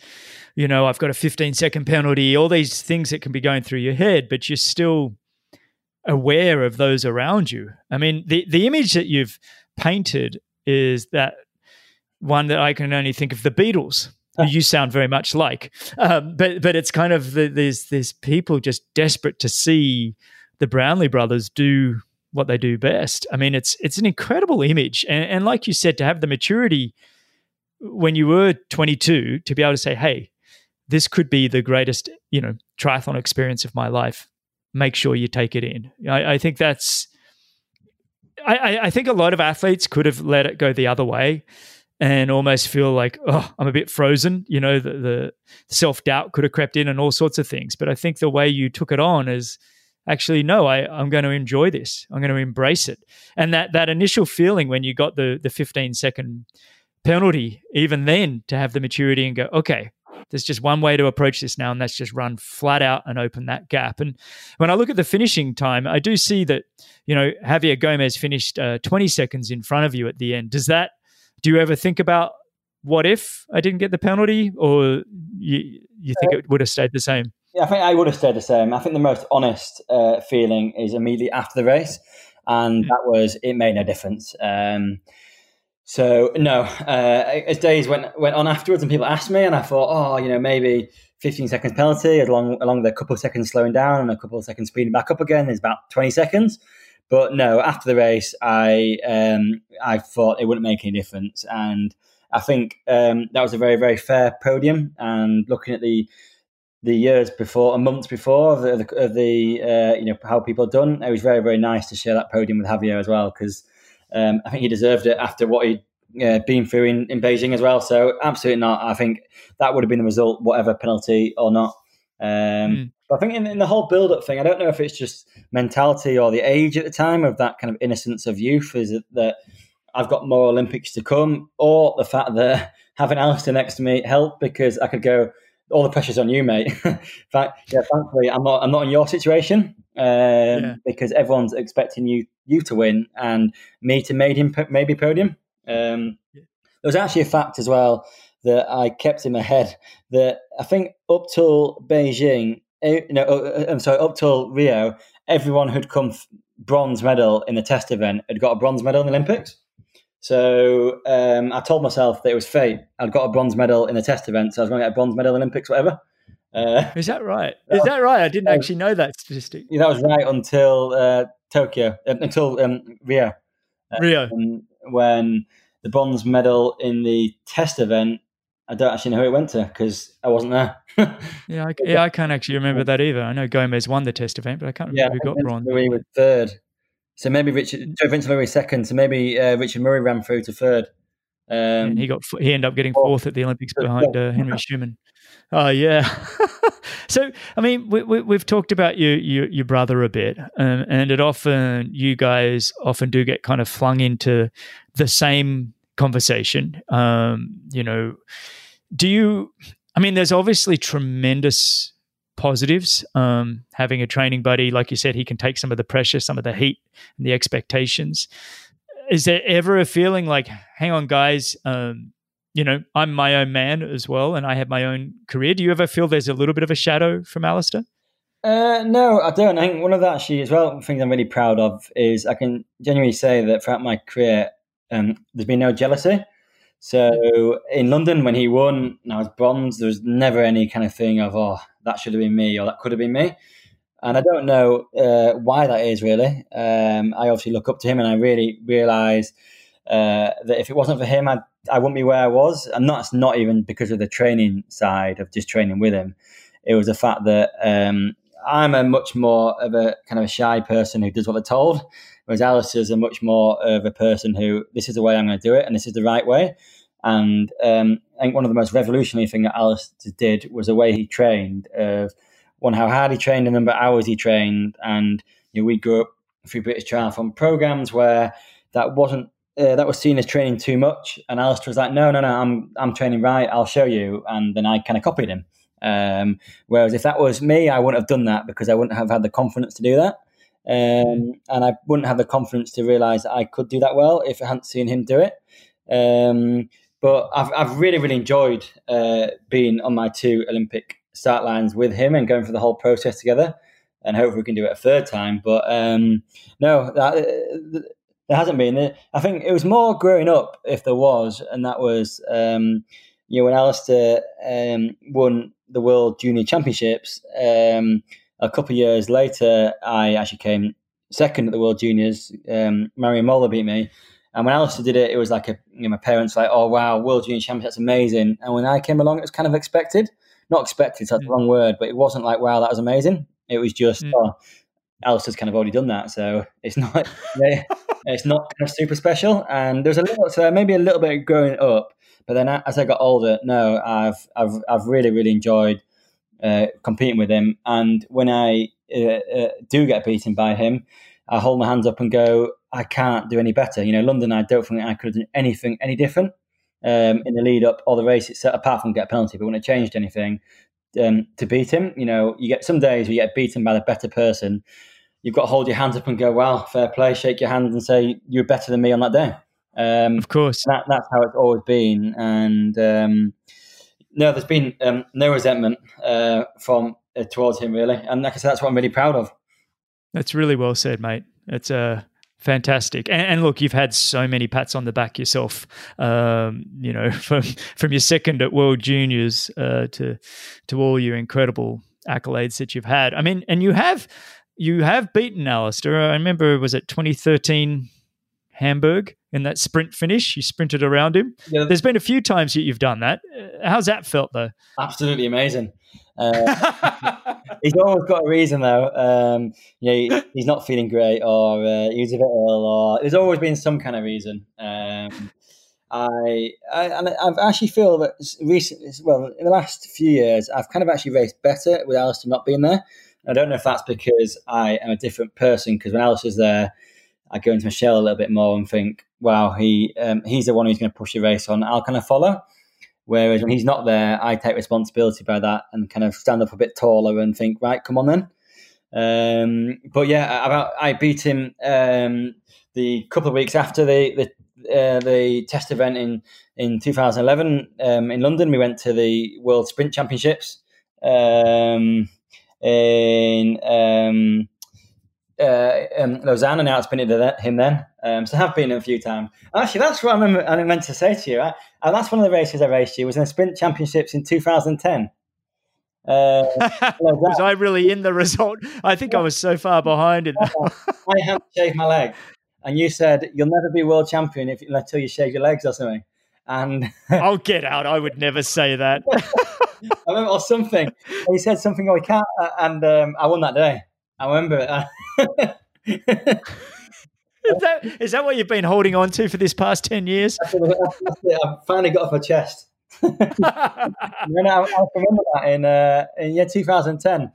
you know, I've got a 15 second penalty, all these things that can be going through your head, but you're still aware of those around you. I mean, the, the image that you've painted is that one that I can only think of the Beatles. Who you sound very much like, um, but but it's kind of the, there's there's people just desperate to see the Brownlee brothers do what they do best. I mean, it's it's an incredible image, and, and like you said, to have the maturity when you were 22 to be able to say, "Hey, this could be the greatest, you know, triathlon experience of my life. Make sure you take it in. I, I think that's. I, I think a lot of athletes could have let it go the other way and almost feel like, oh, I'm a bit frozen. You know, the, the self doubt could have crept in and all sorts of things. But I think the way you took it on is actually, no, I, I'm going to enjoy this. I'm going to embrace it. And that that initial feeling when you got the the 15 second penalty, even then, to have the maturity and go, okay, there's just one way to approach this now, and that's just run flat out and open that gap. And when I look at the finishing time, I do see that, you know, Javier Gomez finished uh, 20 seconds in front of you at the end. Does that, do you ever think about what if I didn't get the penalty, or you, you think it would have stayed the same? Yeah, I think I would have stayed the same. I think the most honest uh, feeling is immediately after the race, and that was it made no difference. Um, so no, uh, as days went went on afterwards, and people asked me, and I thought, oh, you know, maybe 15 seconds penalty, along along the couple of seconds slowing down and a couple of seconds speeding back up again is about 20 seconds. But no, after the race, I um, I thought it wouldn't make any difference, and I think um, that was a very very fair podium. And looking at the the years before, a month before of the, of the uh, you know how people had done, it was very very nice to share that podium with Javier as well because um, I think he deserved it after what he'd uh, been through in, in Beijing as well. So absolutely not. I think that would have been the result, whatever penalty or not. Um, mm. But I think in, in the whole build-up thing, I don't know if it's just mentality or the age at the time of that kind of innocence of youth. Is it that I've got more Olympics to come, or the fact that having Alistair next to me helped because I could go. All the pressure's on you, mate. in fact, yeah, thankfully, I'm not. I'm not in your situation um, yeah. because everyone's expecting you you to win and me to made him maybe podium. Um, yeah. There was actually a fact as well that I kept in my head that I think up till Beijing, eh, no, uh, uh, I'm sorry, up till Rio, everyone who'd come bronze medal in the test event had got a bronze medal in the Olympics. So um, I told myself that it was fate. I'd got a bronze medal in the test event, so I was going to get a bronze medal in Olympics, whatever. Uh, Is that right? Is that right? I didn't actually know that statistic. Yeah, that was right until uh, Tokyo, uh, until um, Rio. Uh, Rio. when the bronze medal in the test event, I don't actually know who it went to because I wasn't there. yeah, I, yeah, I can't actually remember that either. I know Gomez won the test event, but I can't remember yeah, who got bronze. We were third. So maybe Richard, Joe Vincent Luis second. So maybe uh, Richard Murray ran through to third. Um, and he got he ended up getting fourth at the Olympics behind uh, Henri Schoeman. Oh yeah. so I mean, we, we, have talked about your, your, your brother a bit, um, and it often you guys often do get kind of flung into the same conversation. Um, you know, do you? I mean, there's obviously tremendous positives. Um, having a training buddy, like you said, he can take some of the pressure, some of the heat, and the expectations. Is there ever a feeling like, hang on, guys? Um, you know, I'm my own man as well, and I have my own career. Do you ever feel there's a little bit of a shadow from Alistair? Uh, no, I don't. I think one of the actually as well things I'm really proud of is I can genuinely say that throughout my career, um, there's been no jealousy. So in London, when he won, I was bronze, there was never any kind of thing of oh that should have been me or that could have been me. And I don't know uh, why that is really. Um, I obviously look up to him, and I really realise uh, that if it wasn't for him, I'd I wouldn't be where I was, and that's not even because of the training side of just training with him. It was the fact that um, I'm a much more of a kind of a shy person who does what they're told, whereas Alistair's a much more of a person who this is the way I'm going to do it and this is the right way. And um, I think one of the most revolutionary things that Alistair did was the way he trained. Of one, how hard he trained, the number of hours he trained, and you know, we grew up through British Triathlon programs where that wasn't uh, that was seen as training too much. And Alistair was like, no, no, no, I'm I'm training right. I'll show you. And then I kind of copied him. Um, whereas if that was me, I wouldn't have done that because I wouldn't have had the confidence to do that. Um, and I wouldn't have the confidence to realize that I could do that well if I hadn't seen him do it. Um, but I've, I've really, really enjoyed uh, being on my two Olympic start lines with him and going through the whole process together. And hopefully we can do it a third time. But um, no, that, uh, there hasn't been. I think it was more growing up, if there was, and that was, um, you know, when Alistair um, won the World Junior Championships. Um, a couple of years later, I actually came second at the World Juniors. Um, Mario Mola beat me. And when Alistair did it, it was like a, you know, my parents were like, oh wow, World Junior Champions, that's amazing. And when I came along, it was kind of expected, not expected, that's mm. the wrong word, but it wasn't like, wow, that was amazing. It was just, mm. oh, Alistair's kind of already done that, so it's not, it's not kind of super special. And there's a little, so maybe a little bit of growing up, but then as I got older, no, I've I've I've really really enjoyed uh, competing with him. And when I uh, uh, do get beaten by him, I hold my hands up and go, I can't do any better. You know, London, I don't think I could have done anything any different um, in the lead up or the race itself, apart from get a penalty. But when it changed anything um, to beat him, you know, you get some days where you get beaten by the better person. You've got to hold your hands up and go, "Wow, fair play!" Shake your hands and say, "You're better than me on that day." Um, of course, that, that's how it's always been. And um, no, there's been um, no resentment uh, from uh, towards him really, and like I said, that's what I'm really proud of. That's really well said, mate. It's uh, fantastic. And, and look, you've had so many pats on the back yourself. Um, you know, from from your second at World Juniors uh, to to all your incredible accolades that you've had. I mean, and you have you have beaten Alistair. I remember was it 2013 Hamburg in that sprint finish. You sprinted around him. Yeah. There's been a few times that you've done that. Uh, how's that felt though? Absolutely amazing. Uh, he's always got a reason though. Um, you know, he's not feeling great, or uh, he's a bit ill, or there's always been some kind of reason. Um, I, I and I've actually feel that recently, well, in the last few years, I've kind of actually raced better with Alistair not being there. I don't know if that's because I am a different person. Because when Alistair's there, I go into my shell a little bit more and think, wow, he um, he's the one who's going to push the race on. I'll kind of follow. Whereas when he's not there, I take responsibility by that and kind of stand up a bit taller and think, right, come on then. Um, but yeah, I, I beat him um, the couple of weeks after the the, uh, the test event in in 2011 um, in London. We went to the World Sprint Championships um, in um, uh, um, Lausanne, and now it's been into him then. Um, so I have been a few times. Actually, that's what I, remember, I meant to say to you. I, and that's one of the races I raced you was in the sprint championships in 2010. Uh, was I really in the result? I think I was so far behind it. I had to shave my leg, and you said you'll never be world champion if until you shave your legs or something. And I'll get out. I would never say that. I remember or something. He said something. Oh, he can't. Uh, and um, I won that day. I remember it. Is that is that what you've been holding on to for this past ten years? I finally got off my chest. I, I, remember that in uh, in year 2010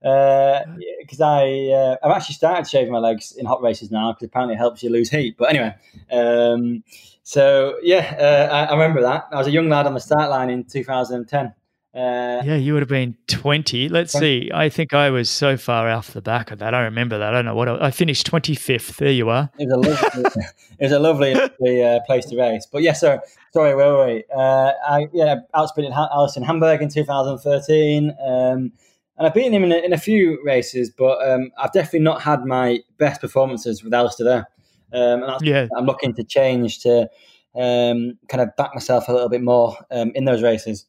because uh, I uh, I've actually started shaving my legs in hot races now because apparently it helps you lose heat. But anyway, um, so yeah, uh, I, I, remember that. I was a young lad on the start line in 2010. Uh, yeah, you would have been 20. Let's 20. see. I think I was so far off the back of that. I remember that. I don't know what I, I finished 25th. There you are. It was a lovely, it was a lovely, lovely uh, place to race. But yes, yeah, so sorry, where were we? Uh, I yeah, outsprinted Alice in Hamburg in 2013. Um, and I've beaten him in a, in a few races, but um, I've definitely not had my best performances with Alistair there. Um, and yeah. I'm looking to change to um, kind of back myself a little bit more um, in those races.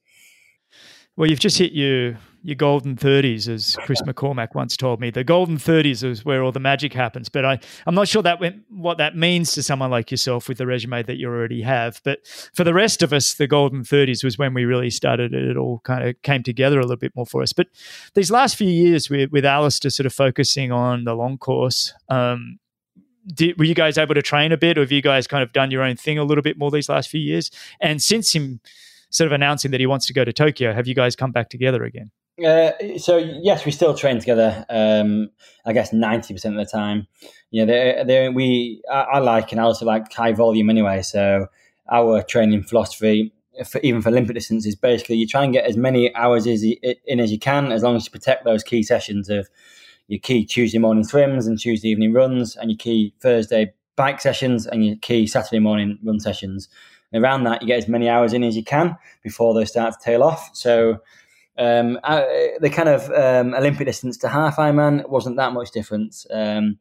Well, you've just hit your your golden 30s, as Chris McCormack once told me. The golden 30s is where all the magic happens. But I, I'm not sure that what that means to someone like yourself with the resume that you already have. But for the rest of us, the golden 30s was when we really started. It all kind of came together a little bit more for us. But these last few years with, with Alistair sort of focusing on the long course, um, did, were you guys able to train a bit, or have you guys kind of done your own thing a little bit more these last few years? And since him sort of announcing that he wants to go to Tokyo, have you guys come back together again? Uh, so yes, we still train together. Um, I guess ninety percent of the time. You know, they, they, we I, I, like and I also like high volume anyway. So our training philosophy, for, even for Olympic distance, is basically you try and get as many hours as you, in as you can, as long as you protect those key sessions of your key Tuesday morning swims and Tuesday evening runs, and your key Thursday bike sessions and your key Saturday morning run sessions. And around that, you get as many hours in as you can before they start to tail off. So um, I, the kind of um, Olympic distance to half Ironman wasn't that much difference. Um,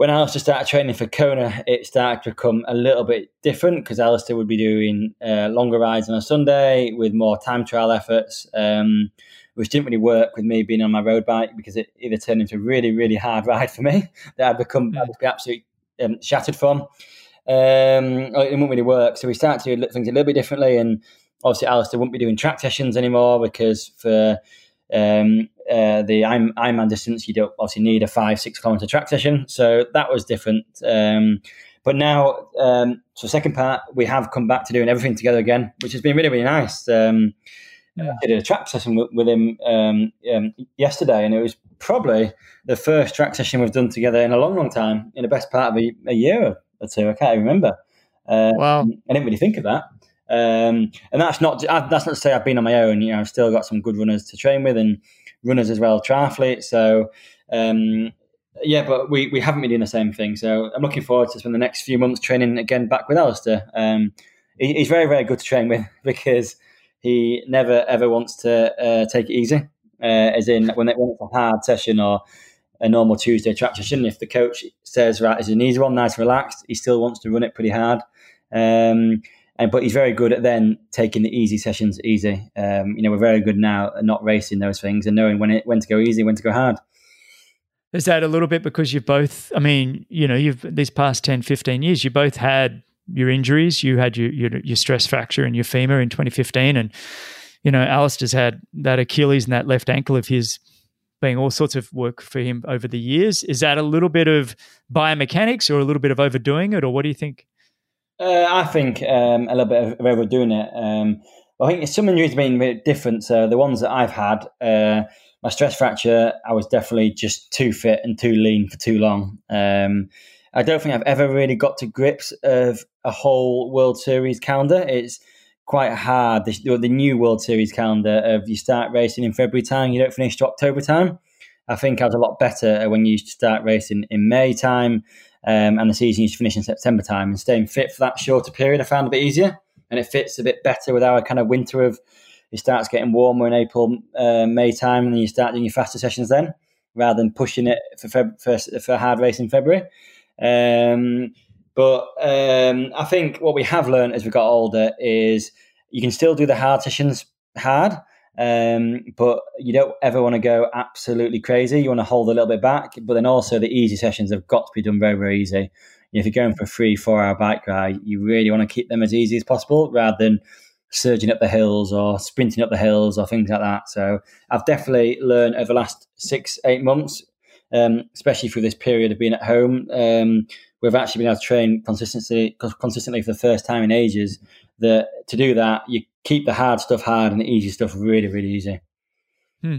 when Alistair started training for Kona, it started to become a little bit different because Alistair would be doing uh, longer rides on a Sunday with more time trial efforts, um, which didn't really work with me being on my road bike because it either turned into a really, really hard ride for me that I'd become yeah. I'd be absolutely um, shattered from. Um, it didn't really work. So we started to do things a little bit differently and obviously Alistair won't be doing track sessions anymore because for um, uh, the I'm Ironman distance, you don't obviously need a five six kilometer track session, so that was different. Um, but now, um, so second part, we have come back to doing everything together again, which has been really really nice. Um, yeah. I did a track session with, with him um, um, yesterday, and it was probably the first track session we've done together in a long, long time. In the best part of a, a year or two, I can't remember. Uh, wow! I didn't really think of that. Um, and that's not that's not to say I've been on my own. You know, I've still got some good runners to train with and runners as well, triathletes. So um, yeah, but we, we haven't been doing the same thing. So I'm looking forward to spend the next few months training again back with Alistair. Um, he, he's very very good to train with because he never ever wants to uh, take it easy. Uh, as in when, it, when it's a hard session or a normal Tuesday track session, if the coach says right, it's an easy one, nice, relaxed, he still wants to run it pretty hard. Um, and but he's very good at then taking the easy sessions easy. Um, you know, we're very good now at not racing those things and knowing when it when to go easy, when to go hard. Is that a little bit because you've both, I mean, you know, you've these past 10, 15 years, you both had your injuries. You had your, your, your stress fracture in your femur in 2015. And, you know, Alistair's had that Achilles and that left ankle of his being all sorts of work for him over the years. Is that a little bit of biomechanics or a little bit of overdoing it? Or what do you think? Uh, I think um, a little bit of overdoing it. Um, I think some injuries have been a bit different. So the ones that I've had, uh, my stress fracture, I was definitely just too fit and too lean for too long. Um, I don't think I've ever really got to grips of a whole World Series calendar. It's quite hard. The, the new World Series calendar of you start racing in February time, you don't finish to October time. I think I was a lot better when you used to start racing in May time um, and the season used to finish in September time. And staying fit for that shorter period, I found a bit easier, and it fits a bit better with our kind of winter of it starts getting warmer in April, uh, May time, and then you start doing your faster sessions then, rather than pushing it for Feb- for, for hard race in February. Um, but um, I think what we have learned as we got older is you can still do the hard sessions hard, um, but you don't ever want to go absolutely crazy. You want to hold a little bit back, but then also the easy sessions have got to be done very, very easy. If you're going for a three, four hour bike ride, you really want to keep them as easy as possible rather than surging up the hills or sprinting up the hills or things like that. So I've definitely learned over the last six, eight months, um, especially through this period of being at home. Um, we've actually been able to train consistently, consistently for the first time in ages. That to do that, you keep the hard stuff hard and the easy stuff really, really easy. Hmm.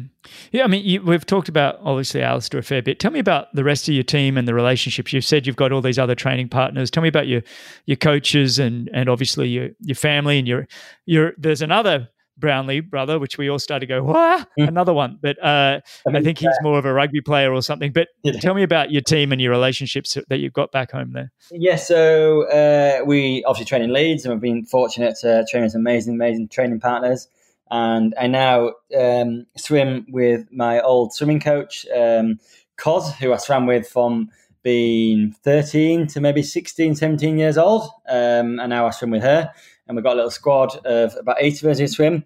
Yeah, I mean, you, we've talked about obviously Alistair a fair bit. Tell me about the rest of your team and the relationships. You've said you've got all these other training partners. Tell me about your your coaches and and obviously your your family and your your. There's another Brownlee brother, which we all started to go, what? Mm. Another one. But uh, I, think he's more of a rugby player or something. But tell me about your team and your relationships that you've got back home there. Yeah, so uh, we obviously train in Leeds and we've been fortunate to train with amazing, amazing training partners. And I now um, swim with my old swimming coach, um, Cos, who I swam with from being 13 to maybe 16, 17 years old. Um, and now I swim with her and we've got a little squad of about eight of us who swim.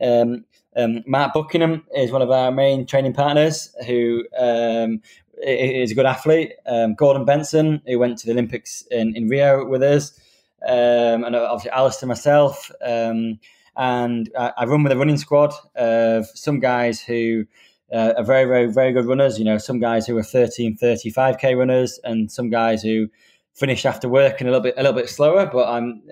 Um, um, Matt Buckingham is one of our main training partners who um, is a good athlete. Um, Gordon Benson, who went to the Olympics in, in Rio with us, um, and obviously Alistair myself. Um, and I, I, run with a running squad of some guys who uh, are very, very, very good runners. You know, some guys who are 13, 35k runners, and some guys who finish after work and a little bit, a little bit slower. But I'm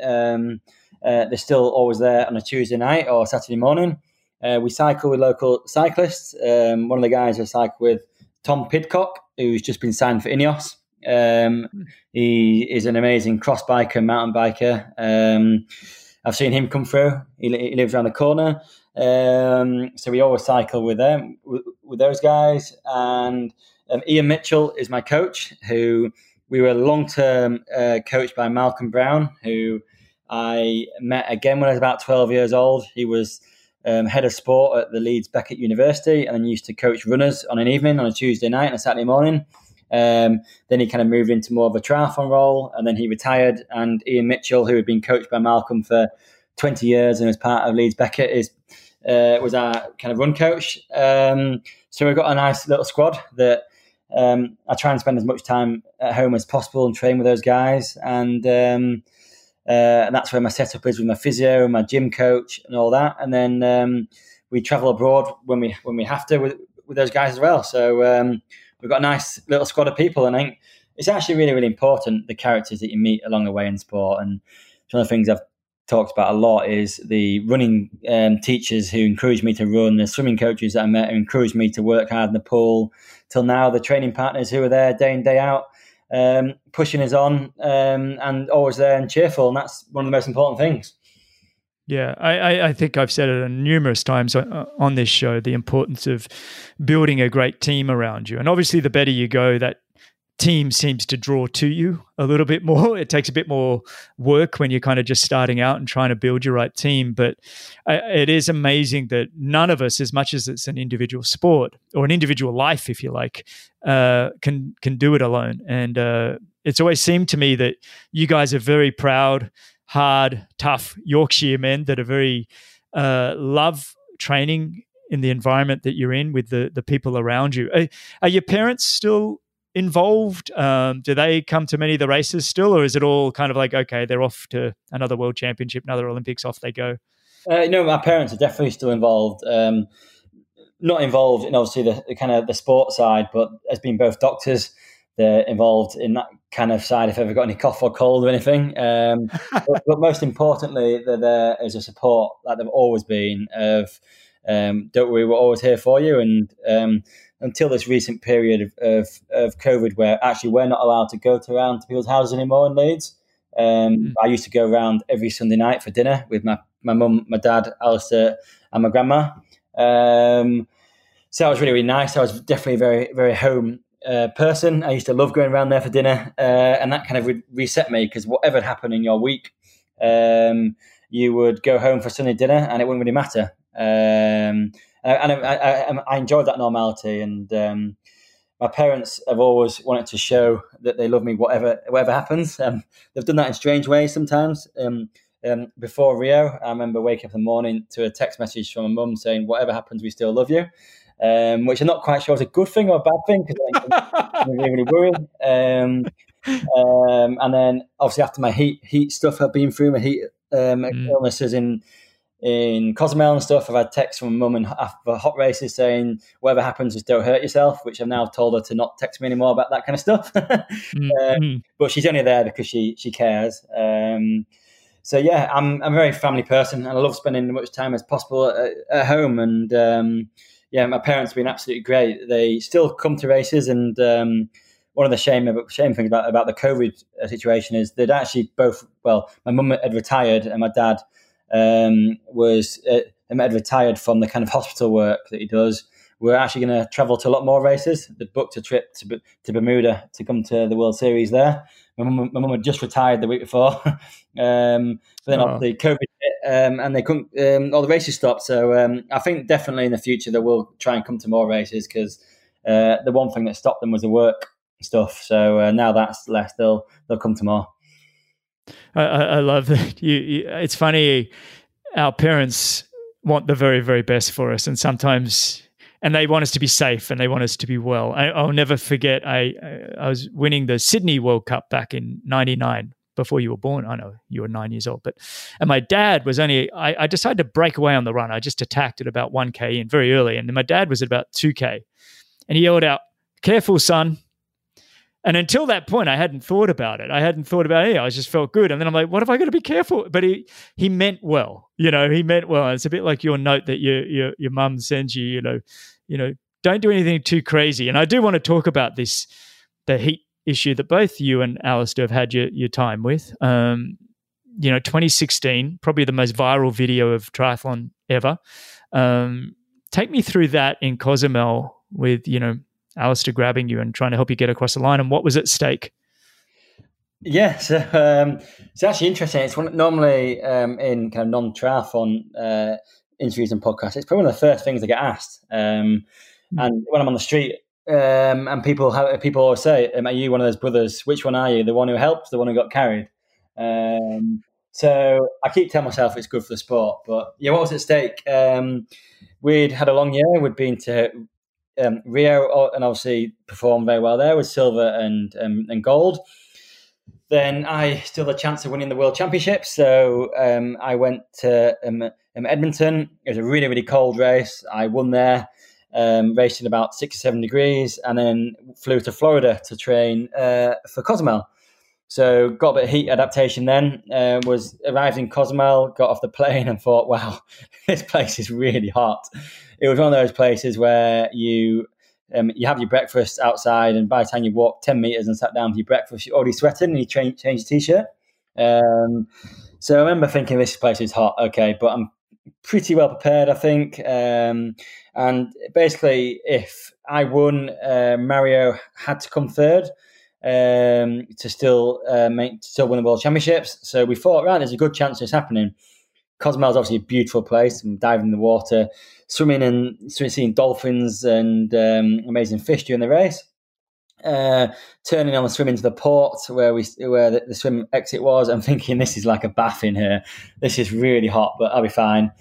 uh, they're still always there on a Tuesday night or Saturday morning. Uh, we cycle with local cyclists. Um, one of the guys I cycle with, Tom Pidcock, who's just been signed for Ineos. Um, he is an amazing cross biker, mountain biker. Um, I've seen him come through. He, he lives around the corner. Um, so we always cycle with them, with, with those guys. And um, Ian Mitchell is my coach, who we were long term uh, coached by Malcolm Brown, who I met again when I was about 12 years old. He was um, head of sport at the Leeds Beckett University and then used to coach runners on an evening, on a Tuesday night and a Saturday morning. Um, then he kind of moved into more of a triathlon role, and then he retired. And Ian Mitchell, who had been coached by Malcolm for 20 years and was part of Leeds Beckett, is uh, was our kind of run coach. Um, so we've got a nice little squad that um, I try and spend as much time at home as possible and train with those guys. And um, uh, and that's where my setup is with my physio, my gym coach, and all that. And then um, we travel abroad when we when we have to with, with those guys as well. So um, we've got a nice little squad of people, and I think it's actually really really important the characters that you meet along the way in sport. And one of the things I've talked about a lot is the running um, teachers who encouraged me to run, the swimming coaches that I met who encouraged me to work hard in the pool, till now the training partners who are there day in day out um, pushing us on um, and always there and cheerful. And that's one of the most important things. Yeah, I, I think I've said it numerous times on this show the importance of building a great team around you. And obviously, the better you go, that team seems to draw to you a little bit more. It takes a bit more work when you're kind of just starting out and trying to build your right team. But it is amazing that none of us, as much as it's an individual sport or an individual life, if you like, uh, can can do it alone. And uh, it's always seemed to me that you guys are very proud, hard, tough Yorkshire men that are very uh, love training in the environment that you're in with the the people around you. Are, are your parents still involved? Um, do they come to many of the races still, or is it all kind of like okay, they're off to another world championship, another Olympics, off they go? Uh, no, my parents are definitely still involved. Um, not involved in obviously the, the, kind of the sport side, but as being both doctors, they're involved in that kind of side. If ever got any cough or cold or anything, um, but, but, most importantly, they're there as a support, like they've always been. Of um, don't worry, we're always here for you, and um, until this recent period of, of, of, COVID where actually we're not allowed to go to around to people's houses anymore in Leeds. Um, mm. I used to go around every Sunday night for dinner with my, my mum, my dad, Alistair, and my grandma. Um, so that was really, really nice. I was definitely a very, very home uh, person. I used to love going around there for dinner, uh, and that kind of re- reset me because whatever had happened in your week, um, you would go home for Sunday dinner and it wouldn't really matter. Um, and I, I, I, enjoyed that normality. And um, my parents have always wanted to show that they love me, whatever whatever happens. Um, they've done that in strange ways sometimes. Um, um, before Rio, I remember waking up in the morning to a text message from my mum saying, "Whatever happens, we still love you." Um, which I'm not quite sure is a good thing or a bad thing because I'm really, really worried. Um, um, and then obviously after my heat heat stuff I've been through, my heat um, mm. illnesses in in Cozumel and stuff. I've had texts from mum and after hot races saying, whatever happens, just don't hurt yourself, which I've now told her to not text me anymore about that kind of stuff. mm-hmm. um, but she's only there because she, she cares. Um, so yeah, I'm, I'm a very family person and I love spending as much time as possible at, at home. And um, yeah, my parents have been absolutely great. They still come to races and um, one of the shame shame things about, about the COVID situation is they'd actually both, well, my mum had retired and my dad um, was uh, had retired from the kind of hospital work that he does. We're actually going to travel to a lot more races. They booked a trip to, to Bermuda to come to the World Series there. My mum, had just retired the week before, um, but then oh. the COVID hit, um, and they couldn't. Um, all the races stopped. So um, I think definitely in the future they will try and come to more races because uh, the one thing that stopped them was the work stuff. So uh, now that's less, they'll they'll come to more. I, I love that. You, you, it's funny. Our parents want the very, very best for us. And sometimes, and they want us to be safe and they want us to be well. I, will never forget, I, I was winning the Sydney World Cup back in 99 before you were born. I know you were nine years old, but and my dad was only. I, I, decided to break away on the run. I just attacked at about one k in very early, and my dad was at about two k, and he yelled out, "Careful, son! And until that point, I hadn't thought about it. I hadn't thought about it. I just felt good. And then I'm like, what have I got to be careful? But he he meant well. You know, he meant well. It's a bit like your note that your your your mum sends you. You know, you know, don't do anything too crazy. And I do want to talk about this, the heat issue that both you and Alistair have had your your time with. Um, you know, 2016, probably the most viral video of triathlon ever. Um, take me through that in Cozumel with you know Alistair grabbing you and trying to help you get across the line, and what was at stake? Yeah, so um, it's actually interesting. It's one, normally um, in kind of non-triathlon uh, interviews and podcasts. It's probably one of the first things I get asked. Um, hmm. and when I'm on the street, um, and people have, people always say, "Are you one of those brothers? Which one are you? The one who helped, the one who got carried?" Um, so I keep telling myself it's good for the sport. But yeah, what was at stake? Um, we'd had a long year. We'd been to um, Rio and obviously performed very well there with silver and um, and gold. Then I still had a chance of winning the world championship, so um, I went to um, um, Edmonton. It was a really really cold race. I won there, um, raced in about six or seven degrees, and then flew to Florida to train uh, for Cozumel. So got a bit of heat adaptation then. Uh, was arrived in Cozumel, got off the plane and thought, wow, this place is really hot. It was one of those places where you um, you have your breakfast outside, and by the time you walk ten meters and sat down for your breakfast, you're already sweating, and you change change your t-shirt. Um, so I remember thinking this place is hot, okay, but I'm pretty well prepared, I think. Um, and basically, if I won, uh, Mario had to come third um, to still uh, make still win the world championships. So we thought, right, there's a good chance this happening. Cozumel is obviously a beautiful place. I'm diving in the water, swimming and seeing dolphins and um, amazing fish during the race. Uh, turning on the swim into the port where we where the, the swim exit was. I'm thinking this is like a bath in here. This is really hot, but I'll be fine.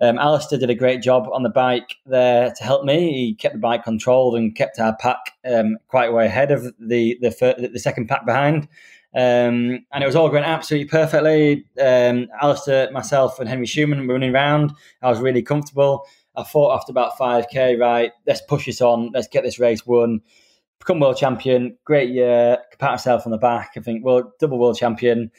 Um, Alistair did a great job on the bike there to help me. He kept the bike controlled and kept our pack um, quite way ahead of the the, the second pack behind. Um, and it was all going absolutely perfectly. Um, Alistair, myself, and Henri Schoeman were running around. I was really comfortable. I thought after about 5k, right, let's push this on. Let's get this race won. Become world champion. Great year. Pat myself on the back. I think, well, double world champion,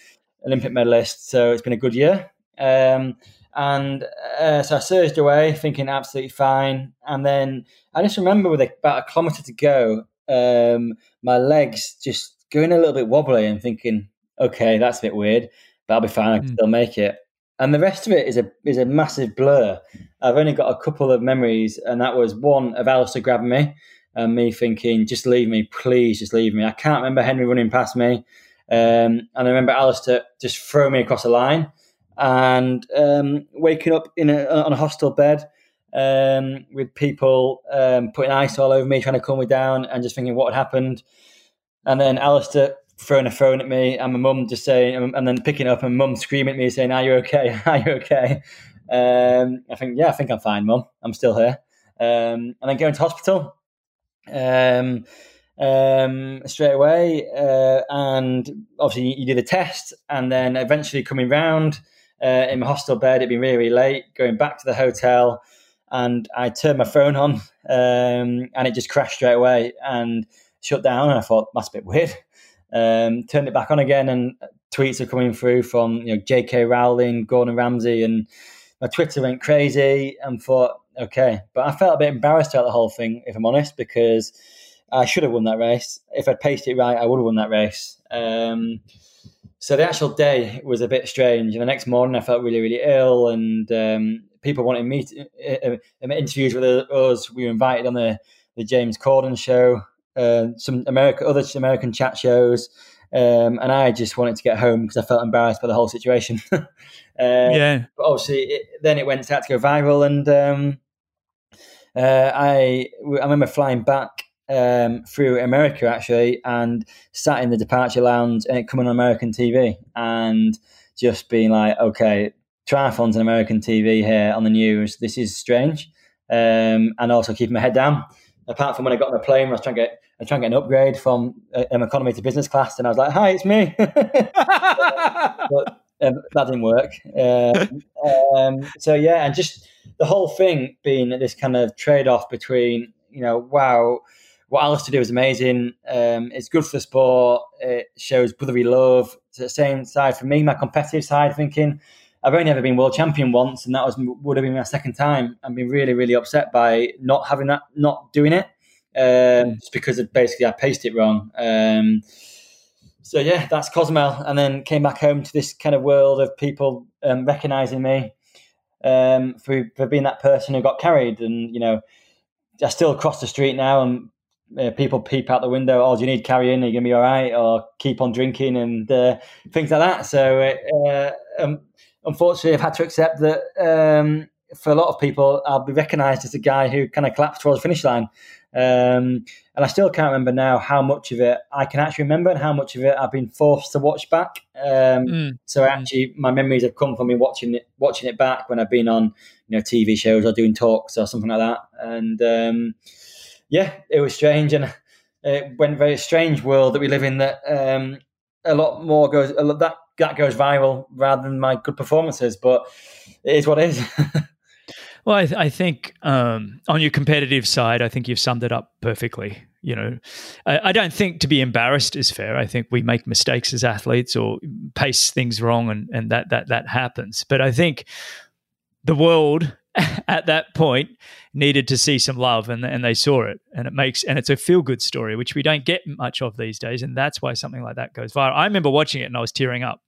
Olympic medalist. So it's been a good year. Um, and uh, so I surged away, thinking absolutely fine. And then I just remember with about a kilometre to go, um, my legs just going a little bit wobbly and thinking, okay, that's a bit weird, but I'll be fine. I can mm. still make it. And the rest of it is a is a massive blur. I've only got a couple of memories, and that was one of Alistair grabbing me and me thinking, just leave me, please, just leave me. I can't remember Henri running past me. Um, and I remember Alistair just throwing me across the line and um, waking up in a, on a hostel bed um, with people um, putting ice all over me, trying to calm me down, and just thinking what had happened. And then Alistair throwing a phone at me, and my mum just saying, and then picking up, and mum screaming at me, saying, "Are you okay? Are you okay?" Um, I think, yeah, I think I'm fine, mum. I'm still here. Um, and then going to hospital um, um, straight away, uh, and obviously you, you do the test, and then eventually coming round uh, in my hostel bed. It'd been really, really late. Going back to the hotel, and I turned my phone on, um, and it just crashed straight away and shut down. And I thought that's a bit weird. Um, turned it back on again, and tweets are coming through from you know J.K. Rowling, Gordon Ramsay, and my Twitter went crazy. And thought, okay, but I felt a bit embarrassed about the whole thing, if I'm honest, because I should have won that race. If I'd paced it right, I would have won that race. Um, so the actual day was a bit strange. And the next morning, I felt really, really ill, and um, people wanted me to, uh, uh, interviews with us. We were invited on the the James Corden show, uh, some America, other American chat shows, um, and I just wanted to get home because I felt embarrassed by the whole situation. uh, yeah, but obviously, it, then it went out to go viral, and um, uh, I I remember flying back um, through America actually, and sat in the departure lounge and it coming on American TV, and just being like, okay, triathlons on American TV here on the news. This is strange, um, and also keeping my head down. Apart from when I got on the plane, I was trying to get I trying to get an upgrade from um, economy to business class, and I was like, "Hi, it's me." but um, that didn't work. Um, um, so yeah, and just the whole thing being this kind of trade off between you know, wow, what Alistair did was amazing. Um, it's good for the sport. It shows brotherly love. It's the same side for me, my competitive side, thinking I've only ever been world champion once, and that was would have been my second time. I've been really, really upset by not having that, not doing it, um, just because of basically I paced it wrong. Um, so yeah, that's Cozumel, and then came back home to this kind of world of people um, recognizing me um, for for being that person who got carried, and you know, I still cross the street now, and uh, people peep out the window. Oh, do you need carrying? Are you gonna be all right? Or keep on drinking and uh, things like that. So, uh, um, unfortunately, I've had to accept that um, for a lot of people, I'll be recognised as a guy who kind of collapsed towards the finish line. Um, and I still can't remember now how much of it I can actually remember and how much of it I've been forced to watch back. Um, mm. So actually, my memories have come from me watching it, watching it back when I've been on, you know, TV shows or doing talks or something like that. And um, yeah, it was strange, and it went very strange world that we live in. That um, a lot more goes lot, that that goes viral rather than my good performances, but it is what it is. Well, I, th- I think um, on your competitive side, I think you've summed it up perfectly. You know, I, I, don't think to be embarrassed is fair. I think we make mistakes as athletes or pace things wrong, and, and that that that happens. But I think the world at that point needed to see some love, and and they saw it, and it makes and it's a feel good story, which we don't get much of these days, and that's why something like that goes viral. I remember watching it and I was tearing up.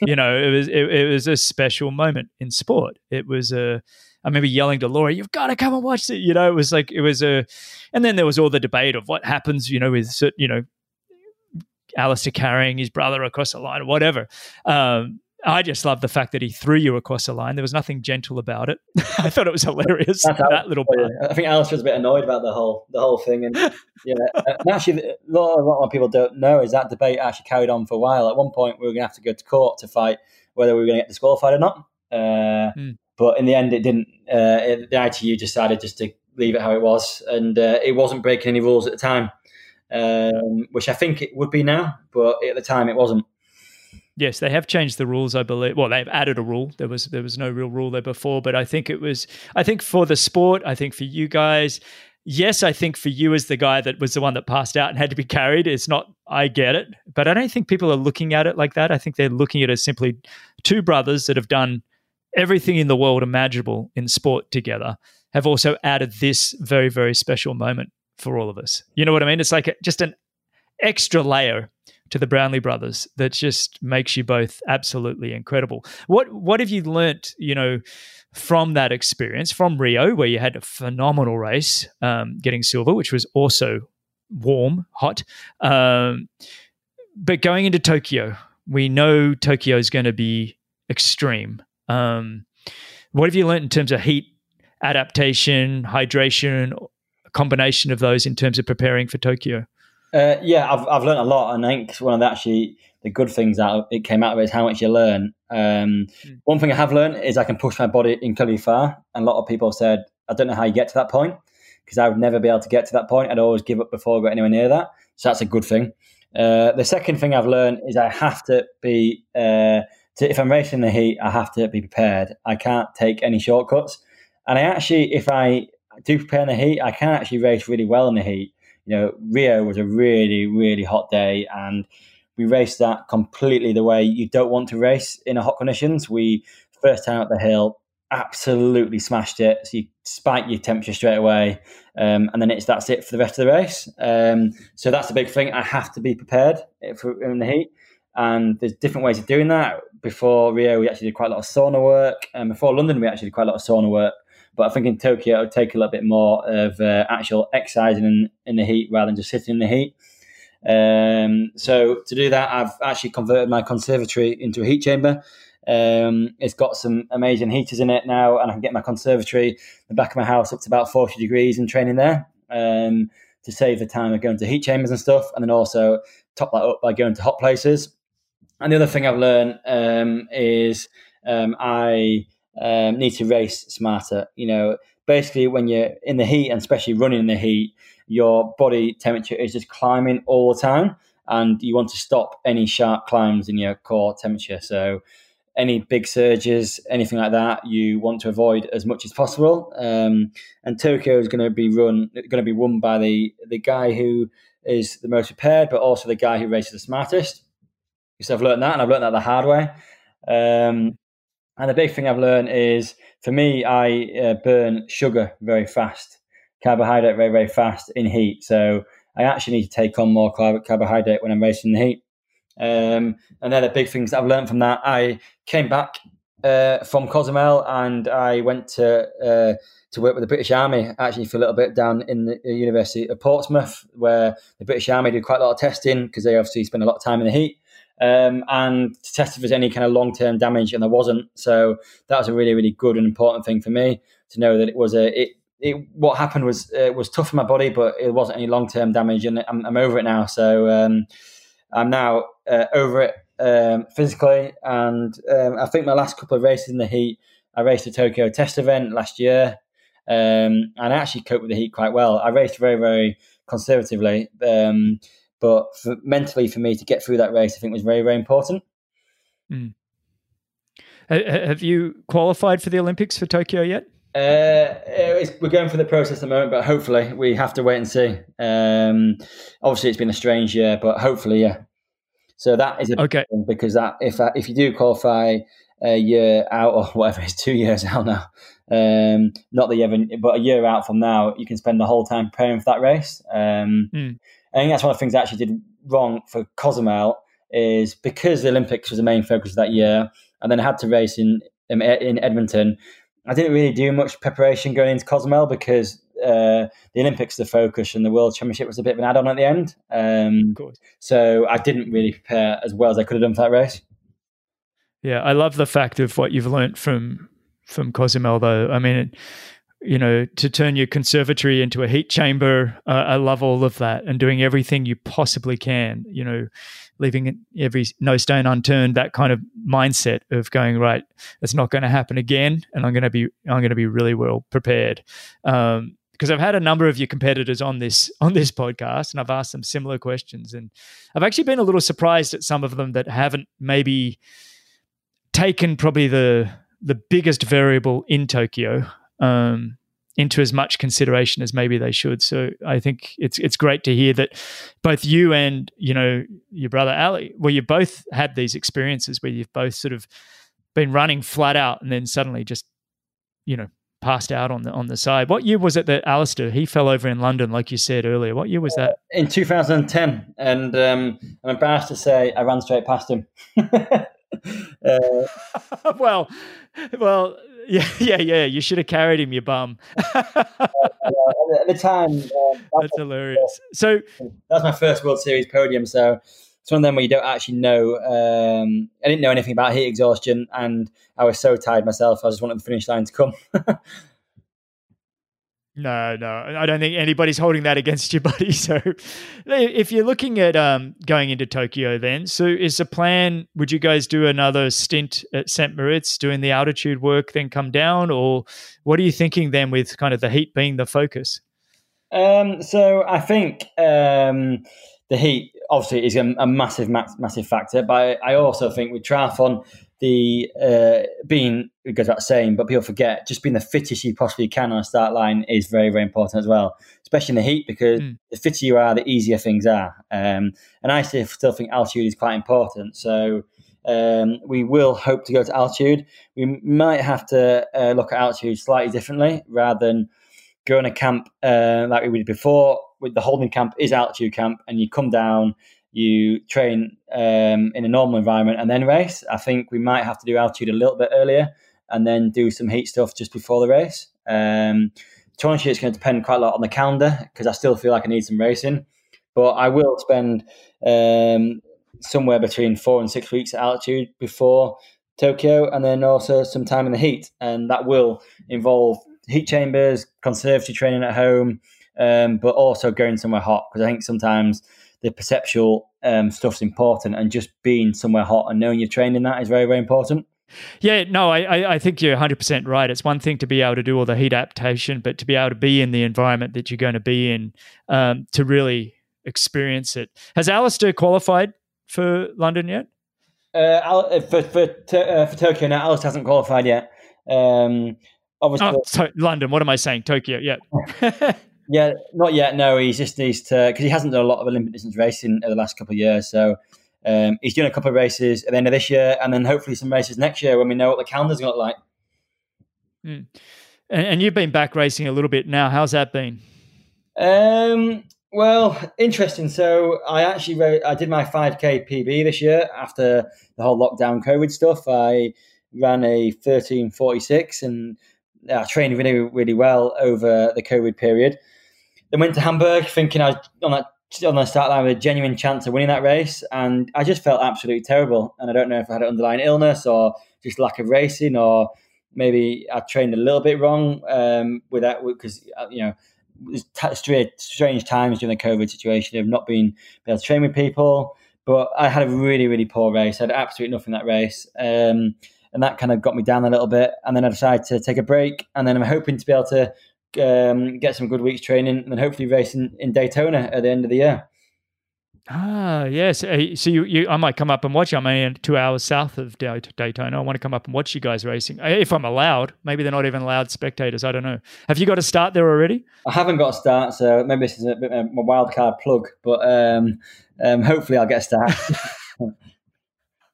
You know, it was it, it was a special moment in sport. It was a I remember yelling to Laura, "You've got to come and watch it." You know, it was like it was a, and then there was all the debate of what happens. You know, with you know, Alistair carrying his brother across the line or whatever. Um, I just love the fact that he threw you across the line. There was nothing gentle about it. I thought it was hilarious. That's that little. Part. I think Alistair was a bit annoyed about the whole the whole thing, and yeah, and actually, a lot, a lot of people don't know is that debate actually carried on for a while. At one point, we were going to have to go to court to fight whether we were going to get disqualified or not. Uh, mm. But in the end, it didn't. Uh, it, the ITU decided just to leave it how it was, and uh, it wasn't breaking any rules at the time, um, which I think it would be now, but at the time it wasn't. Yes, they have changed the rules, I believe. Well, they've added a rule. There was there was no real rule there before, but I think it was. I think for the sport, I think for you guys, yes, I think for you as the guy that was the one that passed out and had to be carried, it's not. I get it, but I don't think people are looking at it like that. I think they're looking at it as simply two brothers that have done everything in the world imaginable in sport together have also added this very, very special moment for all of us. You know what I mean? It's like just an extra layer to the Brownlee brothers that just makes you both absolutely incredible. What what have you learnt, you know, from that experience from Rio, where you had a phenomenal race, um, getting silver, which was also warm, hot. Um, but going into Tokyo, we know Tokyo is going to be extreme. Um, what have you learnt in terms of heat adaptation, hydration, a combination of those in terms of preparing for Tokyo? Uh, yeah, I've I've learned a lot, and I think one of the actually the good things that it came out of it is how much you learn. Um, mm. One thing I have learned is I can push my body incredibly far, and a lot of people said I don't know how you get to that point because I would never be able to get to that point. I'd always give up before I got anywhere near that, so that's a good thing. Uh, the second thing I've learned is I have to be uh, to, if I'm racing the heat, I have to be prepared. I can't take any shortcuts. And I actually, if I do prepare in the heat, I can actually race really well in the heat. You know, Rio was a really, really hot day, and we raced that completely the way you don't want to race in a hot conditions. We first time up the hill, absolutely smashed it. So you spike your temperature straight away, um, and then it's that's it for the rest of the race. Um, so that's the big thing. I have to be prepared for in the heat, and there's different ways of doing that before Rio, we actually did quite a lot of sauna work. And before London, we actually did quite a lot of sauna work. But I think in Tokyo, it would take a little bit more of uh, actual exercising in, in the heat rather than just sitting in the heat. Um, so to do that, I've actually converted my conservatory into a heat chamber. Um, it's got some amazing heaters in it now, and I can get my conservatory, the back of my house, up to about 40 degrees and training there um, to save the time of going to heat chambers and stuff. And then also top that up by going to hot places. And the other thing I've learned um, is um, I um, need to race smarter. You know, basically when you're in the heat and especially running in the heat, your body temperature is just climbing all the time, and you want to stop any sharp climbs in your core temperature. So any big surges, anything like that, you want to avoid as much as possible. Um, and Tokyo is going to be run, going to be won by the the guy who is the most prepared, but also the guy who races the smartest. So I've learned that, and I've learned that the hard way. Um, and the big thing I've learned is, for me, I uh, burn sugar very fast, carbohydrate very very fast in heat. So I actually need to take on more carbohydrate when I'm racing the heat. Um, and they're the big things that I've learned from that. I came back uh, from Cozumel and I went to uh, to work with the British Army actually for a little bit down in the University of Portsmouth, where the British Army did quite a lot of testing because they obviously spend a lot of time in the heat. Um, and to test if there's any kind of long term damage, and there wasn't. So that was a really, really good and important thing for me to know that it was a it. It, what happened was uh, was tough for my body, but it wasn't any long term damage, and I'm, I'm, over it now. So um, I'm now uh, over it um, physically, and um, I think my last couple of races in the heat, I raced a Tokyo test event last year, um, and I actually coped with the heat quite well. I raced very, very conservatively, um, but for, mentally for me to get through that race, I think was very, very important. Mm. Have you qualified for the Olympics for Tokyo yet? Uh, we're going through the process at the moment, but hopefully we have to wait and see. Um, obviously, it's been a strange year, but hopefully, yeah. So that is a okay because that if uh, if you do qualify a year out or whatever it's two years out now, um, not the year, but a year out from now, you can spend the whole time preparing for that race. Um, mm. I think that's one of the things I actually did wrong for Cozumel is because the Olympics was the main focus of that year, and then I had to race in in Edmonton. I didn't really do much preparation going into Cozumel because uh, the Olympics the focus and the World Championship was a bit of an add-on at the end. Um, so I didn't really prepare as well as I could have done for that race. Yeah, I love the fact of what you've learnt from from Cozumel, though. I mean, you know, to turn your conservatory into a heat chamber, uh, I love all of that and doing everything you possibly can. You know, leaving every no stone unturned. That kind of mindset of going right, it's not going to happen again, and I'm going to be I'm going to be really well prepared. Um, because I've had a number of your competitors on this on this podcast, and I've asked them similar questions, and I've actually been a little surprised at some of them that haven't maybe taken probably the the biggest variable in Tokyo um, into as much consideration as maybe they should. So I think it's it's great to hear that both you and you know your brother Ali, well, you both had these experiences where you've both sort of been running flat out and then suddenly just you know passed out on the on the side. What year was it that Alistair he fell over in London, like you said earlier? What year was that? In 2010, and um, I'm embarrassed to say I ran straight past him. uh, well, well, yeah, yeah, yeah. You should have carried him, you bum. uh, at the time, uh, that's hilarious. So that's my first World Series podium. So it's one of them where you don't actually know. Um, I didn't know anything about heat exhaustion, and I was so tired myself. I just wanted the finish line to come. no, no, I don't think anybody's holding that against you, buddy. So, if you're looking at um, going into Tokyo, then so is the plan? Would you guys do another stint at St. Moritz, doing the altitude work, then come down, or what are you thinking then with kind of the heat being the focus? Um, so I think um, the heat obviously is a, a massive, massive factor. But I, I, also think with triathlon, the uh, being it goes without saying, but people forget just being the fittest you possibly can on a start line is very, very important as well, especially in the heat because mm. the fitter you are, the easier things are. Um, and I still, still think altitude is quite important. So. Um, we will hope to go to altitude. We might have to uh, look at altitude slightly differently rather than go in a camp uh, like we did before. With the holding camp is altitude camp, and you come down, you train um, in a normal environment, and then race. I think we might have to do altitude a little bit earlier, and then do some heat stuff just before the race. Um, Tournament is going to depend quite a lot on the calendar because I still feel like I need some racing, but I will spend um, somewhere between four and six weeks at altitude before Tokyo, and then also some time in the heat, and that will involve heat chambers, conservatory training at home, um, but also going somewhere hot because I think sometimes the perceptual um, stuff's important, and just being somewhere hot and knowing you're training that is very very important. Yeah, no, I, I think you're 100% right. It's one thing to be able to do all the heat adaptation, but to be able to be in the environment that you're going to be in um, to really experience it. Has Alistair qualified for London yet? Uh, uh for for, uh, for Tokyo now, Alistair hasn't qualified yet. Um, obviously, oh, so London. What am I saying? Tokyo. Yeah. yeah, not yet. No, he's just needs to because he hasn't done a lot of Olympic distance racing in the last couple of years. So um, he's doing a couple of races at the end of this year, and then hopefully some races next year when we know what the calendar's going to look like. Mm. And, and, you've been back racing a little bit now. How's that been? Um, well, interesting. So I actually wrote, I did my 5k PB this year after the whole lockdown COVID stuff. I ran a 1346 and I trained really, really well over the COVID period. Then went to Hamburg thinking I was on that on the start line with a genuine chance of winning that race, and I just felt absolutely terrible. And I don't know if I had an underlying illness or just lack of racing, or maybe I trained a little bit wrong um, because uh, you know strange, strange times during the COVID situation of not being able to train with people. But I had a really, really poor race. I had absolutely nothing that race. Um, and that kind of got me down a little bit. And then I decided to take a break. And then I'm hoping to be able to um, get some good weeks training and hopefully race in, in Daytona at the end of the year. Ah, yes. So you, you, I might come up and watch. I'm only two hours south of Daytona. I want to come up and watch you guys racing if I'm allowed. Maybe they're not even allowed spectators. I don't know. Have you got a start there already? I haven't got a start, so maybe this is a bit of a wild card plug. But um, um, hopefully, I'll get a start.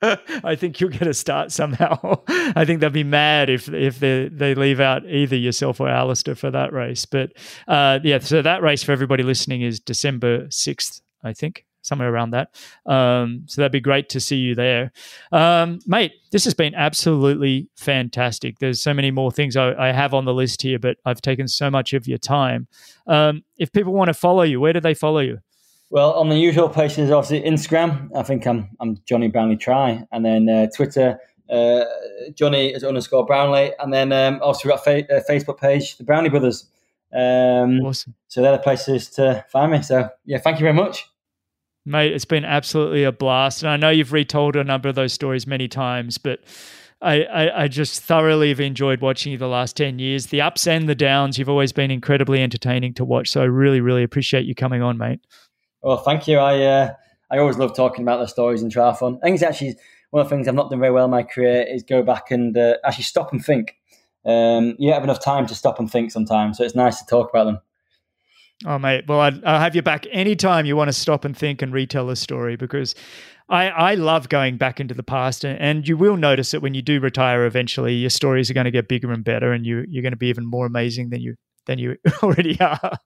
I think you'll get a start somehow. I think they'll be mad if if they they leave out either yourself or Alistair for that race. But uh, yeah, so that race for everybody listening is December sixth, I think somewhere around that. Um, so that'd be great to see you there. Um, mate, this has been absolutely fantastic. There's so many more things I, I, have on the list here, but I've taken so much of your time. Um, if people want to follow you, where do they follow you? Well, on the usual places, obviously Instagram. I think I'm I'm Jonny Brownlee Try, and then uh, Twitter. Uh, Jonny is underscore Brownlee, and then um, also we've got a fa- Facebook page, the Brownlee Brothers. Um, awesome. So they're the places to find me. So yeah, thank you very much. Mate, it's been absolutely a blast. And I know you've retold a number of those stories many times, but I, I, I, just thoroughly have enjoyed watching you the last 10 years. The ups and the downs, you've always been incredibly entertaining to watch. So I really, really appreciate you coming on, mate. Well, thank you. I uh, I always love talking about the stories in triathlon. I think it's actually one of the things I've not done very well in my career is go back and uh, actually stop and think. Um, you have enough time to stop and think sometimes, so it's nice to talk about them. Oh, mate. Well, I'd, I'll have you back anytime you want to stop and think and retell a story because I, I love going back into the past. And, and you will notice that when you do retire eventually, your stories are going to get bigger and better and you, you're going to be even more amazing than you than you already are.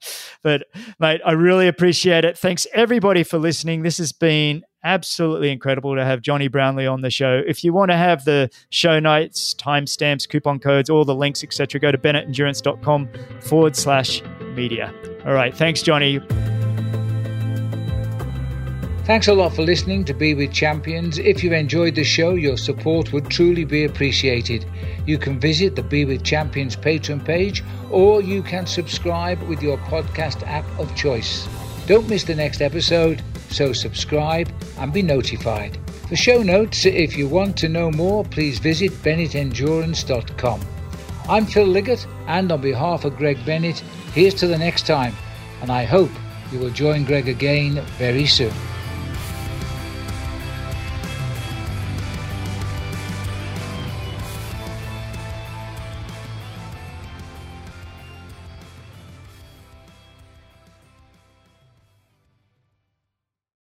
But, mate, I really appreciate it. Thanks, everybody, for listening. This has been absolutely incredible to have Jonny Brownlee on the show. If you want to have the show notes, timestamps, coupon codes, all the links, etc., go to bennettendurance.com forward slash media. All right. Thanks, Jonny. Thanks a lot for listening to Be With Champions. If you've enjoyed the show, your support would truly be appreciated. You can visit the Be With Champions Patreon page or you can subscribe with your podcast app of choice. Don't miss the next episode, so subscribe and be notified. For show notes, if you want to know more, please visit bennettendurance.com. I'm Phil Liggett, and on behalf of Greg Bennett, here's to the next time, and I hope you will join Greg again very soon.